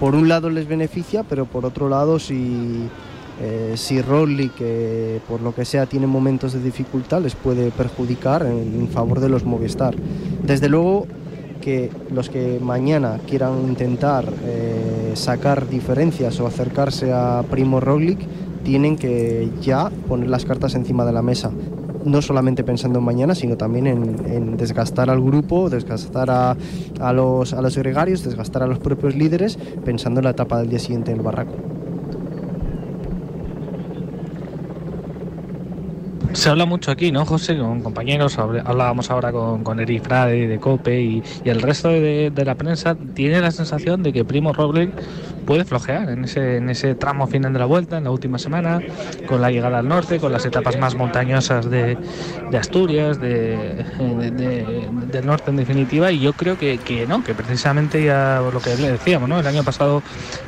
Por un lado les beneficia, pero por otro lado si, eh, si que por lo que sea tiene momentos de dificultad, les puede perjudicar en, en favor de los Movistar. Desde luego que los que mañana quieran intentar eh, sacar diferencias o acercarse a Primo Roglic tienen que ya poner las cartas encima de la mesa. No solamente pensando en mañana, sino también en, desgastar al grupo, desgastar a, a los, a los gregarios, desgastar a los propios líderes, pensando en la etapa del día siguiente en el barraco. Se habla mucho aquí, ¿no, José? Con compañeros, hablábamos ahora con, con Eric Frade de COPE y, y el resto de, de la prensa tiene la sensación de que Primo Roglic puede flojear en ese, en ese tramo final de la vuelta, en la última semana, con la llegada al norte, con las etapas más montañosas de, Asturias, de- del norte en definitiva, y yo creo que, que no, que precisamente ya lo que le decíamos, ¿no? El año pasado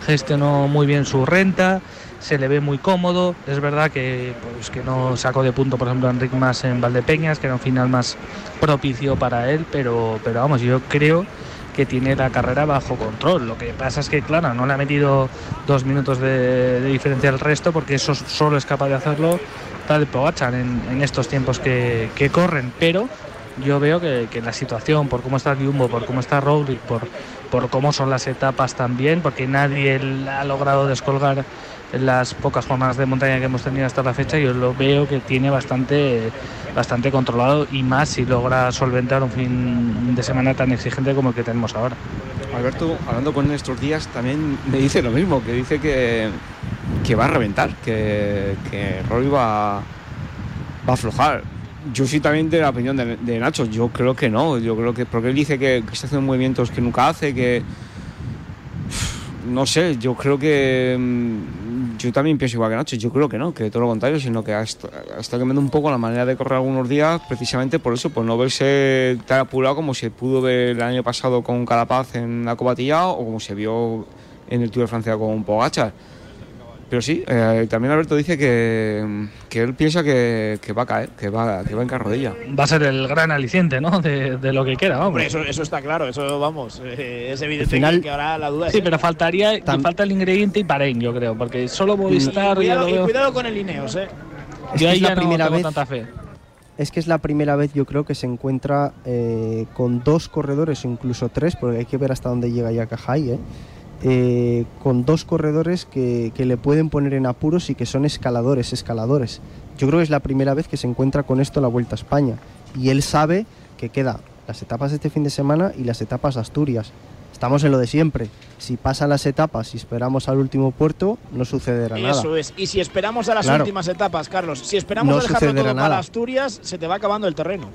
gestionó muy bien su renta, se le ve muy cómodo. Es verdad que, pues, que no sacó de punto, por ejemplo, a Enric más en Valdepeñas, que era un final más propicio para él, pero, pero vamos, yo creo que tiene la carrera bajo control. Lo que pasa es que, claro, no le ha metido dos minutos de, diferencia al resto, porque eso solo es capaz de hacerlo tal Pogacar en, estos tiempos que, corren, pero yo veo que, la situación, por cómo está Jumbo, por cómo está Roglic, por, cómo son las etapas también, porque nadie ha logrado descolgar las pocas jornadas de montaña que hemos tenido hasta la fecha, yo lo veo que tiene bastante, bastante controlado y más si logra solventar un fin de semana tan exigente como el que tenemos ahora. Alberto, hablando con él estos días, también me dice lo mismo, que dice que, que va a reventar, que, que Rory va, va a aflojar. Yo soy también de la opinión de, Nacho, yo creo que no, yo creo que, porque él dice que, que está haciendo movimientos que nunca hace, que... No sé, yo creo que... Yo también pienso igual que Nacho, yo creo que no, que todo lo contrario, sino que ha est- ha estado cambiando un poco la manera de correr algunos días, precisamente por eso, por no verse tan apurado como se pudo ver el año pasado con Carapaz en la Cobatilla o como se vio en el Tour de Francia con Pogachar. Pero sí, eh, también Alberto dice que, que él piensa que, que va a caer, que va, que va en carrodilla. Va a ser el gran aliciente, ¿no? De, de lo que queda, vamos. Hombre, eso, eso está claro, eso vamos, eh, es evidente final- que, que ahora la duda es... Sí, pero faltaría falta el ingrediente y Bahrein, yo creo, porque solo Movistar y cuidado, y cuidado con el Ineos, ¿eh? Es Yo ahí es la ya no primera tengo vez- tanta fe. Es que es la primera vez yo creo que se encuentra eh, con dos corredores, o incluso tres, porque hay que ver hasta dónde llega ya Cajay, ¿eh? Eh, con dos corredores que, que le pueden poner en apuros y que son escaladores, escaladores. Yo creo que es la primera vez que se encuentra con esto la Vuelta a España. Y él sabe que queda las etapas de este fin de semana y las etapas de Asturias. Estamos en lo de siempre. Si pasan las etapas y esperamos al último puerto, no sucederá nada. Eso es. Y si esperamos a las Claro. últimas etapas, Carlos, si esperamos No a dejarlo todo para nada. Asturias, se te va acabando el terreno.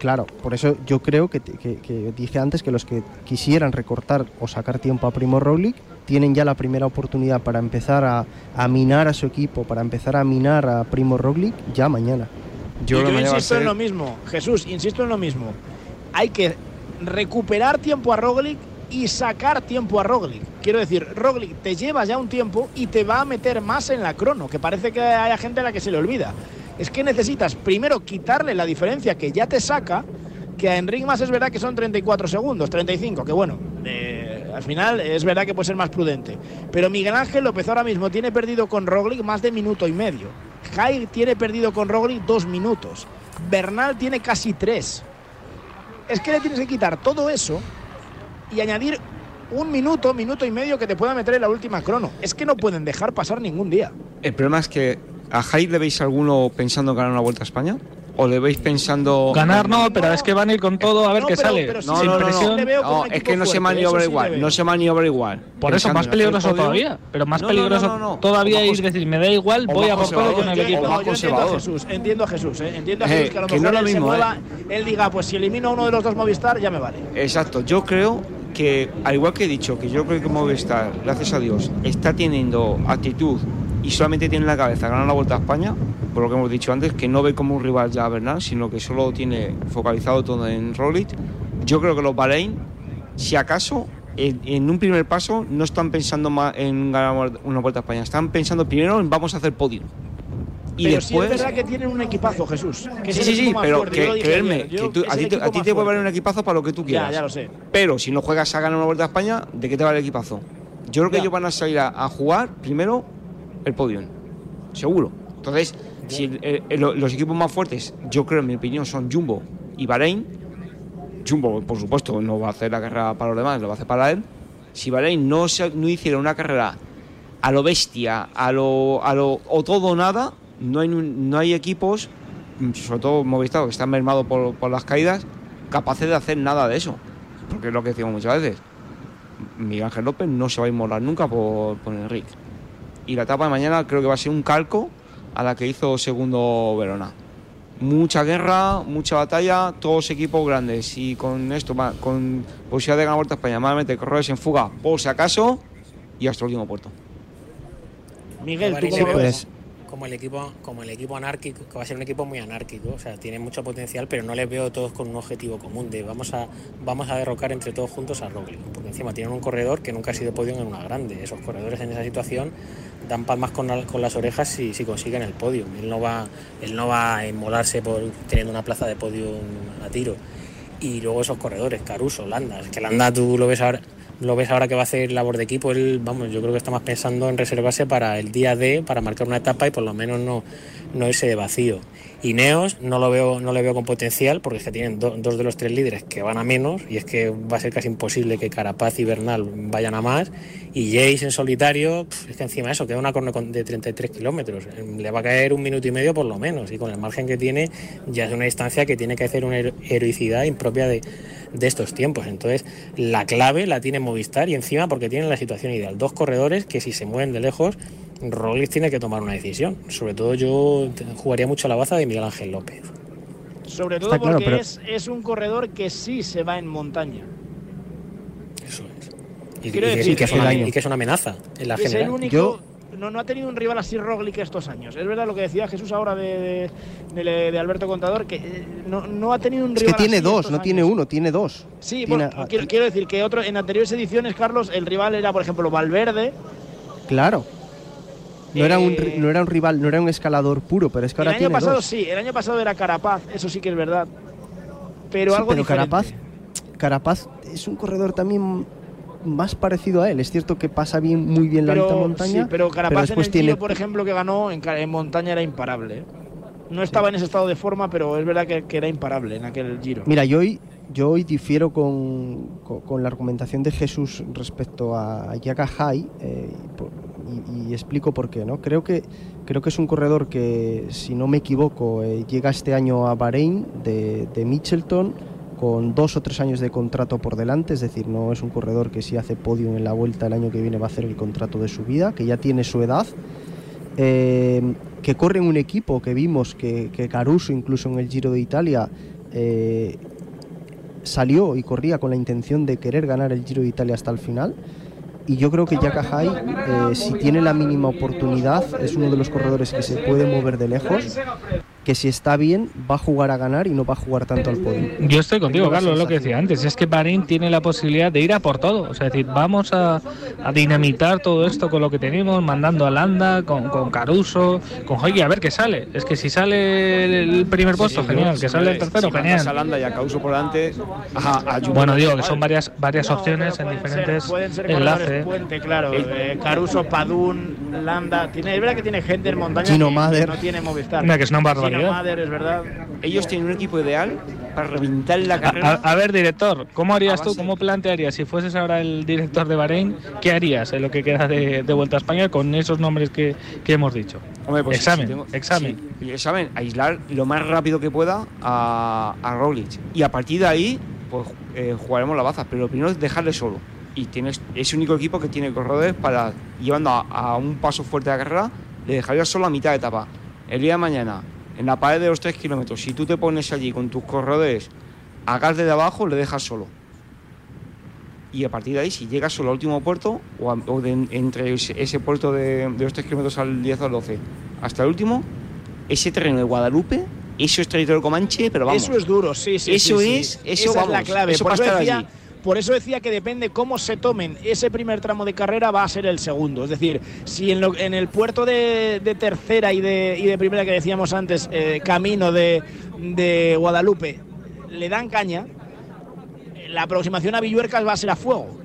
Claro, por eso yo creo que, que- que dije antes que los que quisieran recortar o sacar tiempo a Primo Roglic tienen ya la primera oportunidad para empezar a, a minar a su equipo, para empezar a minar a Primo Roglic ya mañana. y yo insisto en lo mismo, Jesús, insisto en lo mismo. Hay que recuperar tiempo a Roglic y sacar tiempo a Roglic. Quiero decir, Roglic te lleva ya un tiempo y te va a meter más en la crono, que parece que hay gente a la que se le olvida. Es que necesitas primero quitarle la diferencia que ya te saca, que a Enric más es verdad que son 34 segundos, 35, que bueno, eh, al final es verdad que puede ser más prudente. Pero Miguel Ángel López ahora mismo tiene perdido con Roglic más de minuto y medio. Jai tiene perdido con Roglic dos minutos. Bernal tiene casi tres. Es que le tienes que quitar todo eso y añadir un minuto, minuto y medio que te pueda meter en la última crono. Es que no pueden dejar pasar ningún día. El problema es que ¿A Jai le veis alguno pensando en ganar una vuelta a España? ¿O le veis pensando. Ganar no, pero es que van a ir con todo a ver qué sale. No, Sin no, no, no. presión. No, es que no se maniobra igual. No se maniobra igual. Por eso, más peligroso todavía. Pero más No, no, peligroso no, no, no. todavía ir decir, me da igual, voy a por todo con el equipo. No, yo entiendo a. Jesús, entiendo a Jesús, ¿eh? entiendo a Eh, Jesús que a lo que mejor no es lo él se mismo, mueva, él diga, pues si elimino a uno de los dos Movistar, ya me vale. Exacto, yo creo que, al igual que he dicho, que yo creo que Movistar, gracias a Dios, está teniendo actitud y solamente tiene en la cabeza ganar la Vuelta a España, por lo que hemos dicho antes, que no ve como un rival ya a Bernal, sino que solo tiene focalizado todo en Roglic. Yo creo que los Bahrein, si acaso, en, en un primer paso, no están pensando más en ganar una Vuelta a España, están pensando primero en vamos a hacer podio. Y pero después... sí es verdad que tienen un equipazo, Jesús. Que Sí, sí, sí, pero fuerte, que, dije creerme, que tú- a ti, te- a ti te puede valer un equipazo para lo que tú Ya, quieras. ya lo sé. Pero si no juegas a ganar una vuelta a España, ¿de qué te vale el equipazo? Yo creo que Ya. ellos van a salir a, a jugar primero el podio. Seguro. Entonces, si el- el- el- los equipos más fuertes, yo creo, en mi opinión, son Jumbo y Bahrein. Jumbo, por supuesto, no va a hacer la carrera para los demás, lo va a hacer para él. Si Bahrein no, se- no hiciera una carrera a lo bestia, a lo, a lo o todo o nada, no hay, no hay equipos, mm, sobre todo Movistar, que están mermados por, por las caídas, capaces de hacer nada de eso. Porque es lo que decimos muchas veces. Miguel Ángel López no se va a inmolar nunca por, por Enrique. Y la etapa de mañana creo que va a ser un calco a la que hizo segundo Verona. Mucha guerra, mucha batalla, todos equipos grandes. Y con esto, con posibilidad de ganar Vuelta a España, malamente corredores en fuga, por si acaso, y hasta el último puerto. Miguel, ¿tú cómo veo ves? Como el equipo, como el equipo anárquico, que va a ser un equipo muy anárquico, o sea, tiene mucho potencial, pero no les veo todos con un objetivo común de vamos a, vamos a derrocar entre todos juntos a Roglic, porque encima tienen un corredor que nunca ha sido podio en una grande. Esos corredores en esa situación dan palmas con, con las orejas si, si consiguen el podio. Él no va, él no va a inmolarse por teniendo una plaza de podio a tiro. Y luego esos corredores, Caruso, Landa, es que Landa tú lo ves ahora, lo ves ahora que va a hacer labor de equipo, él, vamos, yo creo que está más pensando en reservarse para el día D, para marcar una etapa y por lo menos no, no irse de vacío. Y Neos no lo veo, no le veo con potencial, porque es que tienen do- dos de los tres líderes que van a menos, y es que va a ser casi imposible que Carapaz y Bernal vayan a más. Y Jace en solitario, es que encima eso, queda una corona de 33 kilómetros. Le va a caer un minuto y medio por lo menos, y con el margen que tiene, ya es una distancia que tiene que hacer una hero- heroicidad impropia de, de estos tiempos. Entonces, la clave la tiene Movistar y encima porque tienen la situación ideal. Dos corredores que si se mueven de lejos, Roglic tiene que tomar una decisión. Sobre todo yo jugaría mucho a la baza de Miguel Ángel López. Sobre todo Está claro, porque pero- es, es un corredor que sí se va en montaña. Y decir y que es una, y que es una amenaza en la es el general. único. No, no ha tenido un rival así Roglic estos años. Es verdad lo que decía Jesús ahora de, de, de- de Alberto Contador, que eh, no, no ha tenido un Es rival que tiene así dos, no tiene uno, tiene dos. Sí, Tiene- bueno, quiero, quiero decir que otro, en anteriores ediciones, Carlos, el rival era, por ejemplo, Valverde. Claro. No, era un, Eh, no era un rival, no era un escalador puro, pero es que El ahora año tiene pasado dos. sí, el año pasado era Carapaz, eso sí que es verdad. Pero Sí, algo pero diferente. Carapaz, Carapaz es un corredor también más parecido a él. Es cierto que pasa bien, muy bien la pero, alta montaña, sí, pero Carapaz en después el tiene Giro, por ejemplo, que ganó en, en montaña era imparable. ¿eh? No estaba en ese estado de forma, pero es verdad que, que era imparable en aquel Giro. Mira, yo hoy, yo hoy difiero con, con- con la argumentación de Jesús respecto a Yaka Hai eh, y, y explico por qué. ¿no? Creo, que, creo que es un corredor que, si no me equivoco, eh, llega este año a Bahrein de, de Mitchelton con dos o tres años de contrato por delante, es decir, no es un corredor que si hace podio en la vuelta el año que viene va a hacer el contrato de su vida, que ya tiene su edad, eh, que corre en un equipo que vimos que, que Caruso incluso en el Giro de Italia eh, salió y corría con la intención de querer ganar el Giro de Italia hasta el final. Y yo creo que Yaka Hai, eh, si tiene la mínima oportunidad, es uno de los corredores que se puede mover de lejos, que si está bien va a jugar a ganar y no va a jugar tanto al podio. Yo estoy contigo, Carlos, lo que decía antes. Es que Bahrein tiene la posibilidad de ir a por todo. O sea, es decir, vamos a, a dinamitar todo esto con lo que tenemos, mandando a Landa, con, con Caruso, con Hoyge, a ver qué sale. Es que si sale el primer puesto, genial. Que sale el tercero, si a genial. Landa y a Causo por delante, a, a Bueno, no digo que son varias varias opciones en diferentes enlaces. Puente, claro. El- eh, Caruso, Padún, Landa. Tiene, es verdad que tiene gente en montaña que Mader. no tiene Movistar. Mira, que es una barbaridad. Gino Mader, es verdad. Ellos tienen un equipo ideal para reventar la A, carrera. a- a ver, director, ¿cómo harías A tú, cómo plantearías, si fueses ahora el director de Bahrein, qué harías en lo que queda de, de Vuelta a España con esos nombres que, que hemos dicho? Hombre, pues Examen, si tengo- examen. sí, examen, aislar lo más rápido que pueda a, a Roglic. Y a partir de ahí, pues eh, jugaremos la baza. Pero lo primero es dejarle solo. Y tienes ese único equipo que tiene corredores para, llevando a, a un paso fuerte de la carrera, le dejaría solo a mitad de etapa. El día de mañana, en la pared de los 3 kilómetros, si tú te pones allí con tus corredores a gas de abajo, le dejas solo. Y a partir de ahí, si llegas solo al último puerto, o, a- o de- entre ese, puerto de, de los 3 kilómetros al 10 o al 12, hasta el último, ese terreno de Guadalupe, eso es territorio comanche, pero vamos. Eso es duro, sí, sí. Eso sí, sí. es, eso Esa vamos, es la clave. eso por, eso decía, allí. Por eso decía que depende cómo se tomen ese primer tramo de carrera, va a ser el segundo. Es decir, si en, el puerto de, tercera y de, primera que decíamos antes, eh, camino de, Guadalupe, le dan caña, la aproximación a Villuercas va a ser a fuego.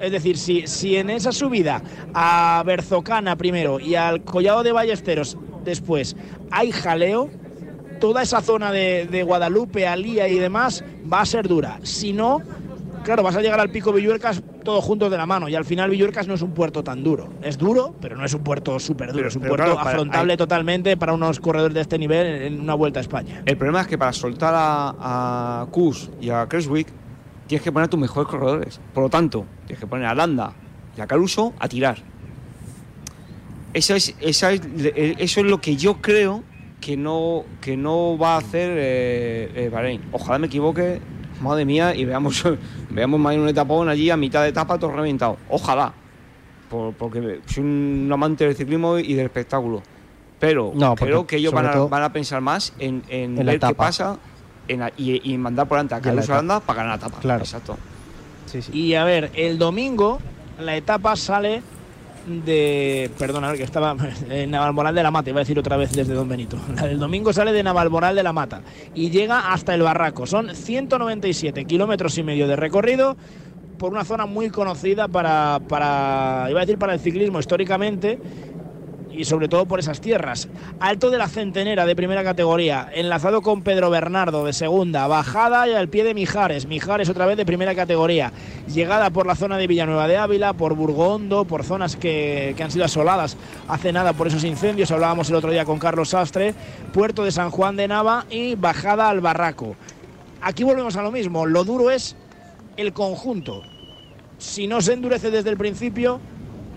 Es decir, si, si en esa subida a Berzocana primero y al Collado de Ballesteros después hay jaleo, toda esa zona de, de Guadalupe, Alía y demás va a ser dura. Si no, claro, vas a llegar al pico Villuercas todos juntos de la mano y al final Villuercas no es un puerto tan duro. Es duro, pero no es un puerto súper duro, Pero- es un puerto claro, para- afrontable hay- totalmente para unos corredores de este nivel en una vuelta a España. El problema es que para soltar a, a Kus y a Creswick tienes que poner a tus mejores corredores. Por lo tanto, tienes que poner a Landa y a Caruso a tirar. Eso es, esa es, eh, eso es lo que yo creo que no, que no va a hacer eh, eh, Bahrein. Ojalá me equivoque, madre mía, y veamos, veamos más un etapón allí a mitad de etapa todo reventado. Ojalá. Por- porque soy un amante del ciclismo y del espectáculo. Pero No, creo que ellos van a, todo- van a pensar más en, en En la ver qué pasa en y, y mandar por delante a en Carlos. Holanda para ganar la etapa. Claro. Exacto. Y a ver, el domingo la etapa sale de. Perdona, que estaba en Navalmoral de la Mata, iba a decir otra vez desde Don Benito. La del domingo sale de Navalmoral de la Mata y llega hasta el Barraco. Son 197 kilómetros y medio de recorrido por una zona muy conocida para, para. iba a decir para el ciclismo históricamente y sobre todo por esas tierras. Alto de la Centenera de primera categoría, enlazado con Pedro Bernardo de segunda, bajada y al pie de Mijares, Mijares otra vez de primera categoría, llegada por la zona de Villanueva de Ávila, por Burgondo, por zonas que, que han sido asoladas hace nada por esos incendios, hablábamos el otro día con Carlos Sastre, puerto de San Juan de Nava y bajada al Barraco. Aquí volvemos a lo mismo, lo duro es el conjunto. Si no se endurece desde el principio,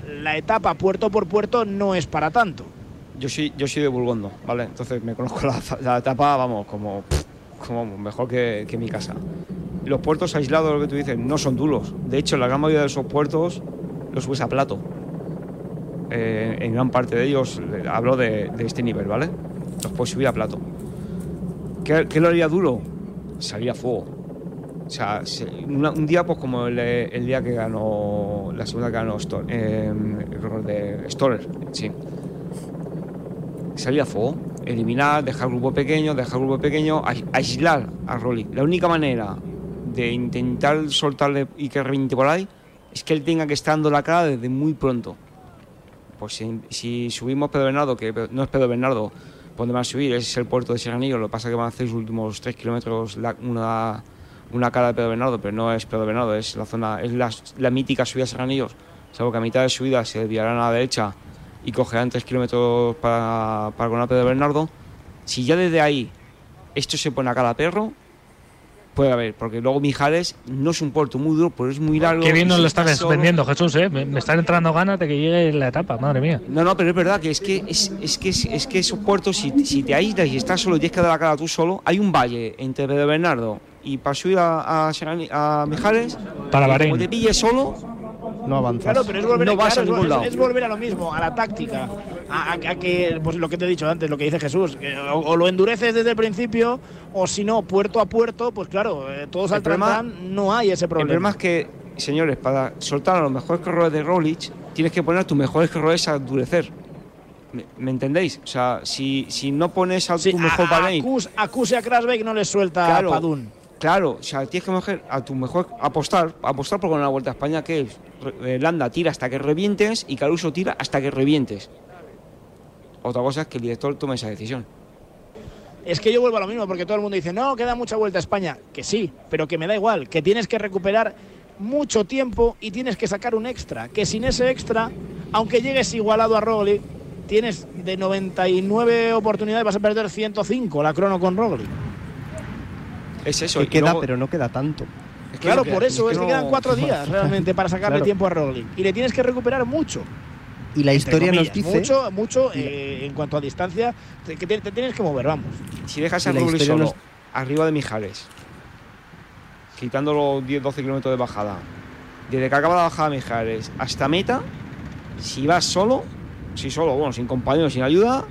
la etapa puerto por puerto no es para tanto. Yo soy, yo soy de Burgondo, ¿vale? Entonces me conozco la, etapa, vamos, como, como mejor que, mi casa. Los puertos aislados, lo que tú dices, no son duros. De hecho, la gran mayoría de esos puertos los subes a plato. Eh, en gran parte de ellos hablo de, este nivel, ¿vale? Los puedes subir a plato. ¿Qué, qué lo haría duro? Salir a fuego. O sea, se- una- un día, pues como el, día que ganó, la segunda que ganó Stor- eh, de Storer, sí. Salir a fuego, eliminar, dejar grupo pequeño, dejar grupo pequeño, ais- aislar a Rolly. La única manera de intentar soltarle y que reviente por ahí es que él tenga que estar dando la cara desde muy pronto. Pues si, subimos Pedro Bernardo, que no es Pedro Bernardo, donde van a subir, es el puerto de Serranillo, lo que pasa es que van a hacer los últimos 3 kilómetros una, una cara de Pedro Bernardo, pero no es Pedro Bernardo, es la zona, es la, la mítica subida a Serranillos, salvo que a mitad de subida se desviarán a la derecha y cogerán 3 kilómetros para, para con Pedro Bernardo. Si ya desde ahí esto se pone a cada perro, puede haber, porque luego Mijares no es un puerto muy duro, pero es muy largo. Qué bien nos lo solo- vendiendo, Jesús, ¿eh? Me, me están entrando ganas de que llegue la etapa, madre mía. no, no, pero es verdad que es que es, es que es, es que esos puertos, si, si te aíslas y estás solo y tienes que dar la cara tú solo, hay un valle entre Pedro Bernardo y para subir a, a, a Mijares. Para Bahrein. Como te pilles solo, no avanzas. Claro, pero es volver, No vas claro, a ningún es- lado. es volver a lo mismo, a la táctica, a, a- a que, pues lo que te he dicho antes, lo que dice Jesús, que o, o lo endureces desde el principio, o si no, puerto a puerto, pues claro, eh, todos El al problema- no hay ese el problema. problema es que, señores, para soltar a los mejores corredores de Rolich, tienes que poner tus mejores corredores a endurecer. ¿Me, me entendéis? O sea, si, si no pones a tu mejor a, a, Bahrein, a Kus y a Krasbeck no les suelta Claro. Padún. Claro, o sea, tienes que coger a tu mejor apostar, apostar por ganar la Vuelta a España, que es eh, Landa tira hasta que revientes y Caruso tira hasta que revientes. Otra cosa es que el director tome esa decisión. Es que yo vuelvo a lo mismo, porque todo el mundo dice, no, queda mucha vuelta a España. Que sí, pero que me da igual, que tienes que recuperar mucho tiempo y tienes que sacar un extra. Que sin ese extra, aunque llegues igualado a Rogli, tienes de 99 oportunidades, vas a perder 105 la crono con Roglic. Es eso. Que y queda, luego- pero no queda tanto. es que Claro, no queda- por eso es que no- quedan cuatro días realmente para sacarle Claro. tiempo a Roglic. Y le tienes que recuperar mucho. Y la historia nos dice. Mucho, mucho eh, en cuanto a distancia, te, que te, te tienes que mover, vamos. Si dejas a Roglic solo nos- arriba de Mijares, quitando los 10-12 kilómetros de bajada, desde que acaba la bajada de Mijares hasta meta, si vas solo, si solo, bueno, sin compañeros, sin ayuda,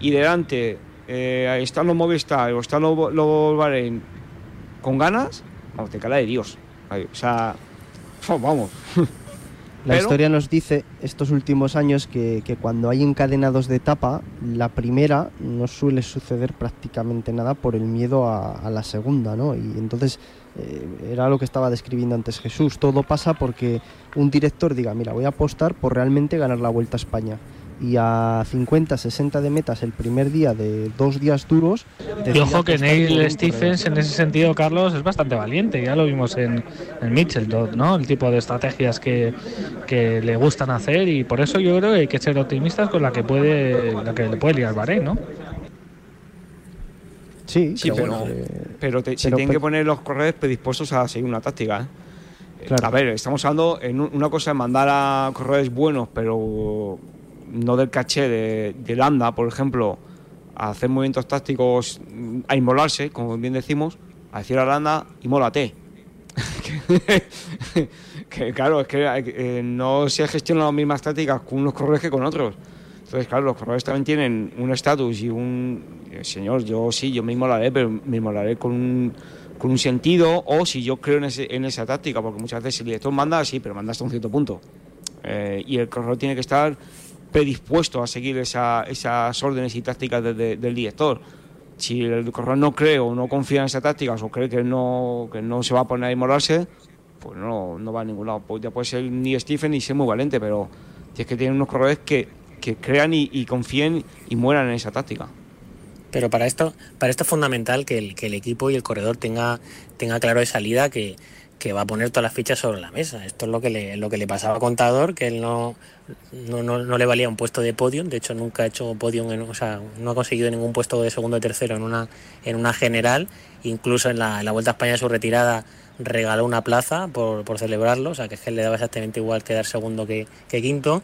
y delante eh, están los Movistar o están los, los Bahrein con ganas, vamos, te cala de Dios. O sea, vamos. La Pero- historia nos dice estos últimos años que, que cuando hay encadenados de etapa, la primera no suele suceder prácticamente nada por el miedo a, a la segunda, ¿no? Y entonces eh, era lo que estaba describiendo antes Jesús. Todo pasa porque un director diga, mira, voy a apostar por realmente ganar la Vuelta a España. Y a 50, 60 de metas el primer día de dos días duros. Y ojo que Neil Stephens en ese sentido, Carlos, es bastante valiente. Ya lo vimos en, en Mitchelton, ¿no? El tipo de estrategias que, que le gustan hacer y por eso yo creo que hay que ser optimistas con la que puede la que le puede liar Bahrein, ¿no? Sí, Sí, pero pero, bueno, eh, pero te- se pero tienen que poner los corredores predispuestos a seguir una táctica. ¿eh? Claro. A ver, estamos hablando, en un- una cosa es mandar a corredores buenos, pero no del caché de, de Landa, por ejemplo, a hacer movimientos tácticos, mm, a inmolarse, como bien decimos, a decir a Landa, inmólate. que, claro, es que eh, no se gestionan las mismas tácticas con unos corredores que con otros. Entonces, claro, los corredores también tienen un estatus y un... eh, Señor, yo sí, yo me inmolaré, pero me inmolaré con un, con un sentido o si yo creo en, ese- en esa táctica, porque muchas veces el director manda, sí, pero manda hasta un cierto punto. Eh, y el corredor tiene que estar predispuesto a seguir esa- esas órdenes y tácticas de- de- del director. Si el corredor no cree o no confía en esas tácticas o cree que no, que no se va a poner a inmolarse, pues no, no va a ningún lado. Pues ya puede ser ni Stephen ni ser muy valiente, pero tienes que tener unos corredores que, que crean y, y confíen y mueran en esa táctica. Pero para esto, para esto es fundamental que el, que el equipo y el corredor tenga, tenga claro de salida que, que va a poner todas las fichas sobre la mesa. Esto es lo que le, lo que le pasaba a Contador, que él no, no, no, no le valía un puesto de podium, de hecho nunca ha hecho podium, en- o sea, no ha conseguido ningún puesto de segundo o tercero en una, en una general, incluso en la, en la Vuelta a España de su retirada regaló una plaza por, por celebrarlo, o sea que es que le daba exactamente igual quedar segundo que, que quinto,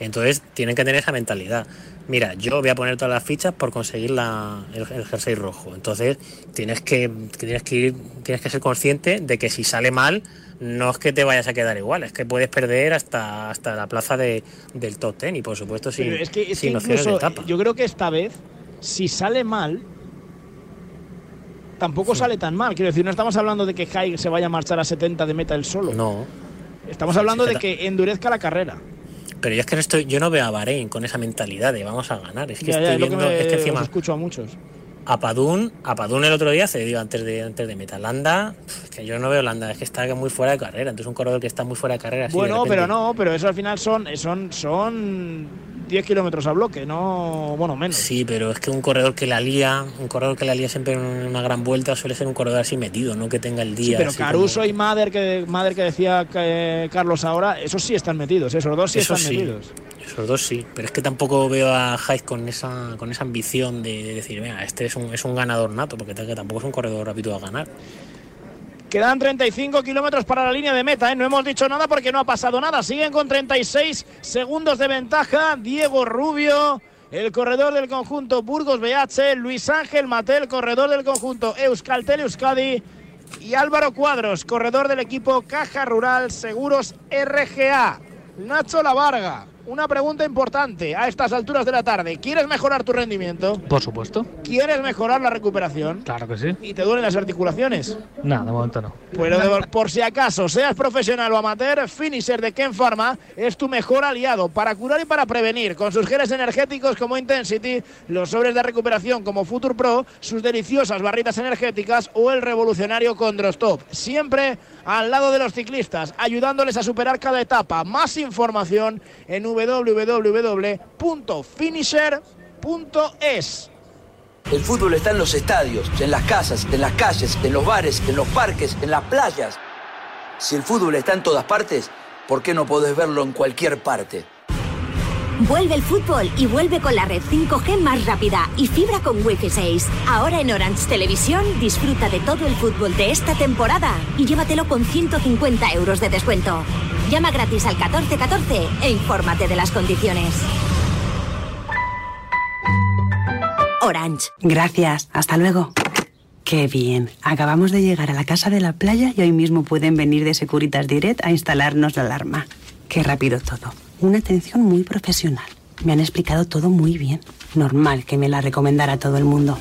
entonces tienen que tener esa mentalidad. Mira, yo voy a poner todas las fichas por conseguir la, el, el jersey rojo. Entonces tienes que, tienes que ir, tienes que ser consciente de que si sale mal, no es que te vayas a quedar igual, es que puedes perder hasta, hasta la plaza de, del top ten y por supuesto sin, es que, es que sin de etapa. yo creo que esta vez, si sale mal, tampoco sale tan mal. Quiero decir, no estamos hablando de que Haig se vaya a marchar a 70 de meta él solo. No. Estamos hablando de que endurezca la carrera. Pero yo es que no estoy, yo no veo a Bahrein con esa mentalidad de vamos a ganar. Es que Ya, estoy es lo que viendo, me- es que encima escucho a muchos. a Padún, a Padún el otro día cedió antes de antes de meta. Landa, pf, que yo no veo Landa, es que está muy fuera de carrera. Entonces un corredor que está muy fuera de carrera. de Bueno, pero no, pero eso al final son, son, son 10 kilómetros a bloque, no, bueno, menos. Sí, pero es que un corredor que la lía, un corredor que la lía siempre en una gran vuelta suele ser un corredor así metido, no que tenga el Sí, día. pero Caruso y Mader que, Mader que decía que, Carlos ahora, esos sí están metidos, esos dos sí Eso están sí. metidos. Esos dos sí, pero es que tampoco veo a Hayes con esa, con esa ambición de, de decir, venga, este es un, es un ganador nato, porque tampoco es un corredor rápido a ganar. Quedan 35 kilómetros para la línea de meta, ¿eh? no hemos dicho nada porque no ha pasado nada. Siguen con 36 segundos de ventaja. Diego Rubio, el corredor del conjunto Burgos BH, Luis Ángel Matel, corredor del conjunto Euskaltel Euskadi y Álvaro Cuadros, corredor del equipo Caja Rural Seguros RGA. Nacho Lavarga, una pregunta importante a estas alturas de la tarde. ¿Quieres mejorar tu rendimiento? Por supuesto. ¿Quieres mejorar la recuperación? Claro que sí. ¿Y te duelen las articulaciones? Nada, de momento no. Pero de- por si acaso, seas profesional o amateur, Finisher de Ken Pharma es tu mejor aliado para curar y para prevenir. Con sus geles energéticos como Intensity, los sobres de recuperación como Future Pro, sus deliciosas barritas energéticas o el revolucionario Condrostop. Siempre al lado de los ciclistas, ayudándoles a superar cada etapa. Más información en www.finisher.es. El fútbol está en los estadios, en las casas, en las calles, en los bares, en los parques, en las playas. Si el fútbol está en todas partes, ¿por qué no podés verlo en cualquier parte? Vuelve el fútbol y vuelve con la red 5G más rápida y fibra con Wi-Fi 6. Ahora en Orange Televisión disfruta de todo el fútbol de esta temporada y llévatelo con 150 euros de descuento. Llama gratis al 1414 e infórmate de las condiciones. Orange. Gracias, hasta luego. Qué bien. Acabamos de llegar a la casa de la playa y hoy mismo pueden venir de Securitas Direct a instalarnos la alarma. Qué rápido todo. Una atención muy profesional. Me han explicado todo muy bien. Normal que me la recomendara todo el mundo.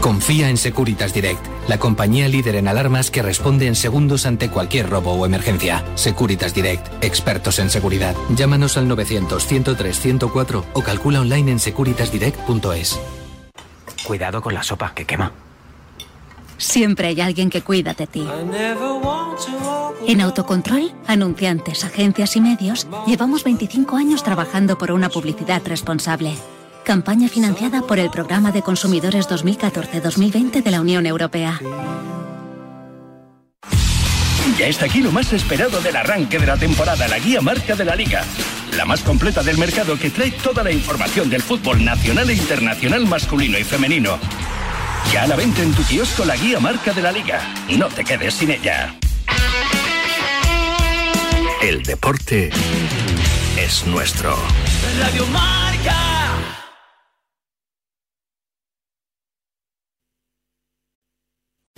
Confía en Securitas Direct, la compañía líder en alarmas que responde en segundos ante cualquier robo o emergencia. Securitas Direct, expertos en seguridad. Llámanos al 900-103-104 o calcula online en securitasdirect.es. Cuidado con la sopa, que quema. Siempre hay alguien que cuida de ti. En Autocontrol, anunciantes, agencias y medios, llevamos 25 años trabajando por una publicidad responsable. Campaña financiada por el Programa de Consumidores 2014-2020 de la Unión Europea. Ya está aquí lo más esperado del arranque de la temporada, la guía marca de la liga. La más completa del mercado que trae toda la información del fútbol nacional e internacional masculino y femenino. Ya la venta en tu kiosco la guía marca de la liga. No te quedes sin ella. El deporte es nuestro. Radio Marca.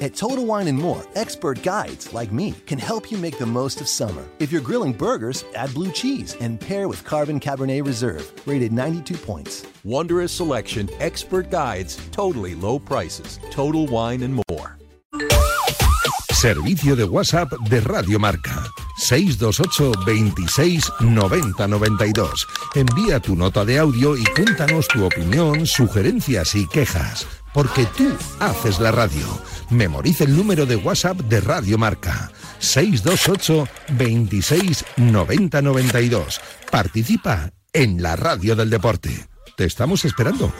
At Total Wine and More, expert guides like me can help you make the most of summer. If you're grilling burgers, add blue cheese and pair with Carbon Cabernet Reserve, rated 92 points. Wondrous selection, expert guides, totally low prices. Total Wine and More. Servicio de WhatsApp de Radio Marca. 628 26 90 92. Envía tu nota de audio y cuéntanos tu opinión, sugerencias y quejas. Porque tú haces la radio. Memoriza el número de WhatsApp de Radio Marca. 628 26 90 92. Participa en la radio del deporte. Te estamos esperando.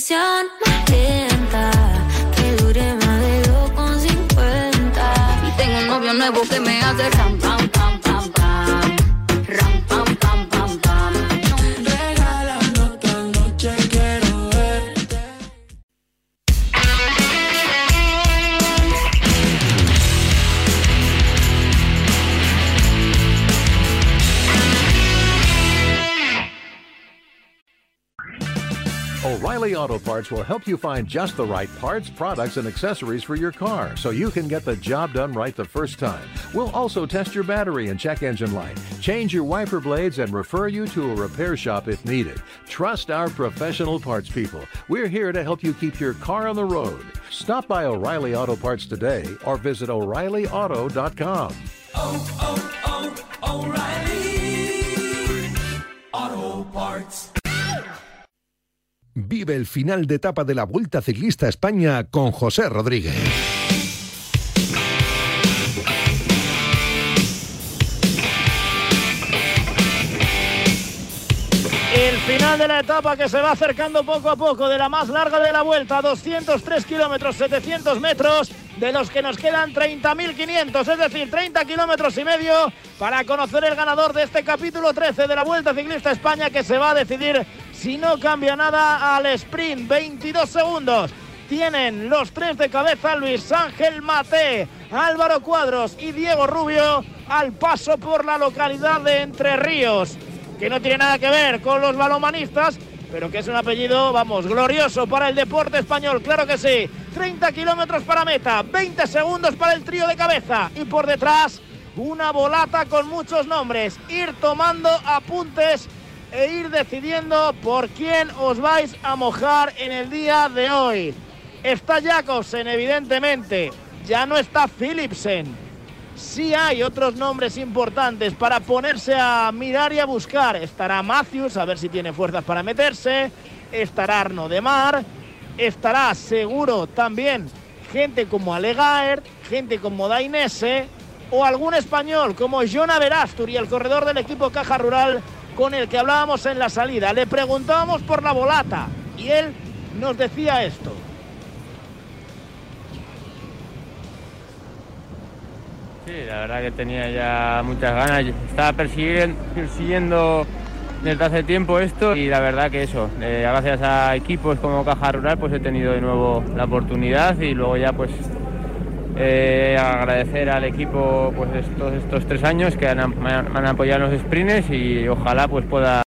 Canción más lenta, que dure más de 2,50. Y tengo un novio nuevo que me hace ram, O'Reilly Auto Parts will help you find just the right parts, products, and accessories for your car so you can get the job done right the first time. We'll also test your battery and check engine light, change your wiper blades, and refer you to a repair shop if needed. Trust our professional parts people. We're here to help you keep your car on the road. Stop by O'Reilly Auto Parts today or visit O'ReillyAuto.com. Oh, oh, oh, O'Reilly. Auto Parts. Vive el final de etapa de la Vuelta Ciclista España con José Rodríguez. El final de la etapa que se va acercando poco a poco de la más larga de la vuelta, 203 kilómetros, 700 metros, de los que nos quedan 30.500, es decir, 30 kilómetros y medio para conocer el ganador de este capítulo 13 de la Vuelta Ciclista España que se va a decidir si no cambia nada al sprint. 22 segundos. Tienen los tres de cabeza Luis Ángel Mate, Álvaro Cuadros y Diego Rubio al paso por la localidad de Entre Ríos que no tiene nada que ver con los balomanistas, pero que es un apellido, vamos, glorioso para el deporte español, claro que sí. 30 kilómetros para meta, 20 segundos para el trío de cabeza y por detrás una bolata con muchos nombres. Ir tomando apuntes e ir decidiendo por quién os vais a mojar en el día de hoy. Está Jacobsen, evidentemente, ya no está Philipsen. sí hay otros nombres importantes para ponerse a mirar y a buscar. Estará Matthews, a ver si tiene fuerzas para meterse. Estará Arno de Mar. Estará seguro también gente como Alegaer, gente como Dainese o algún español como Jonah Verasturi, el corredor del equipo Caja Rural con el que hablábamos en la salida. Le preguntábamos por la volata y él nos decía esto. Sí, la verdad que tenía ya muchas ganas. Estaba persiguiendo, desde hace tiempo esto y la verdad que eso, eh, gracias a equipos como Caja Rural pues he tenido de nuevo la oportunidad y luego ya pues eh, agradecer al equipo pues estos, estos tres años que han, han, apoyado los sprints y ojalá pues pueda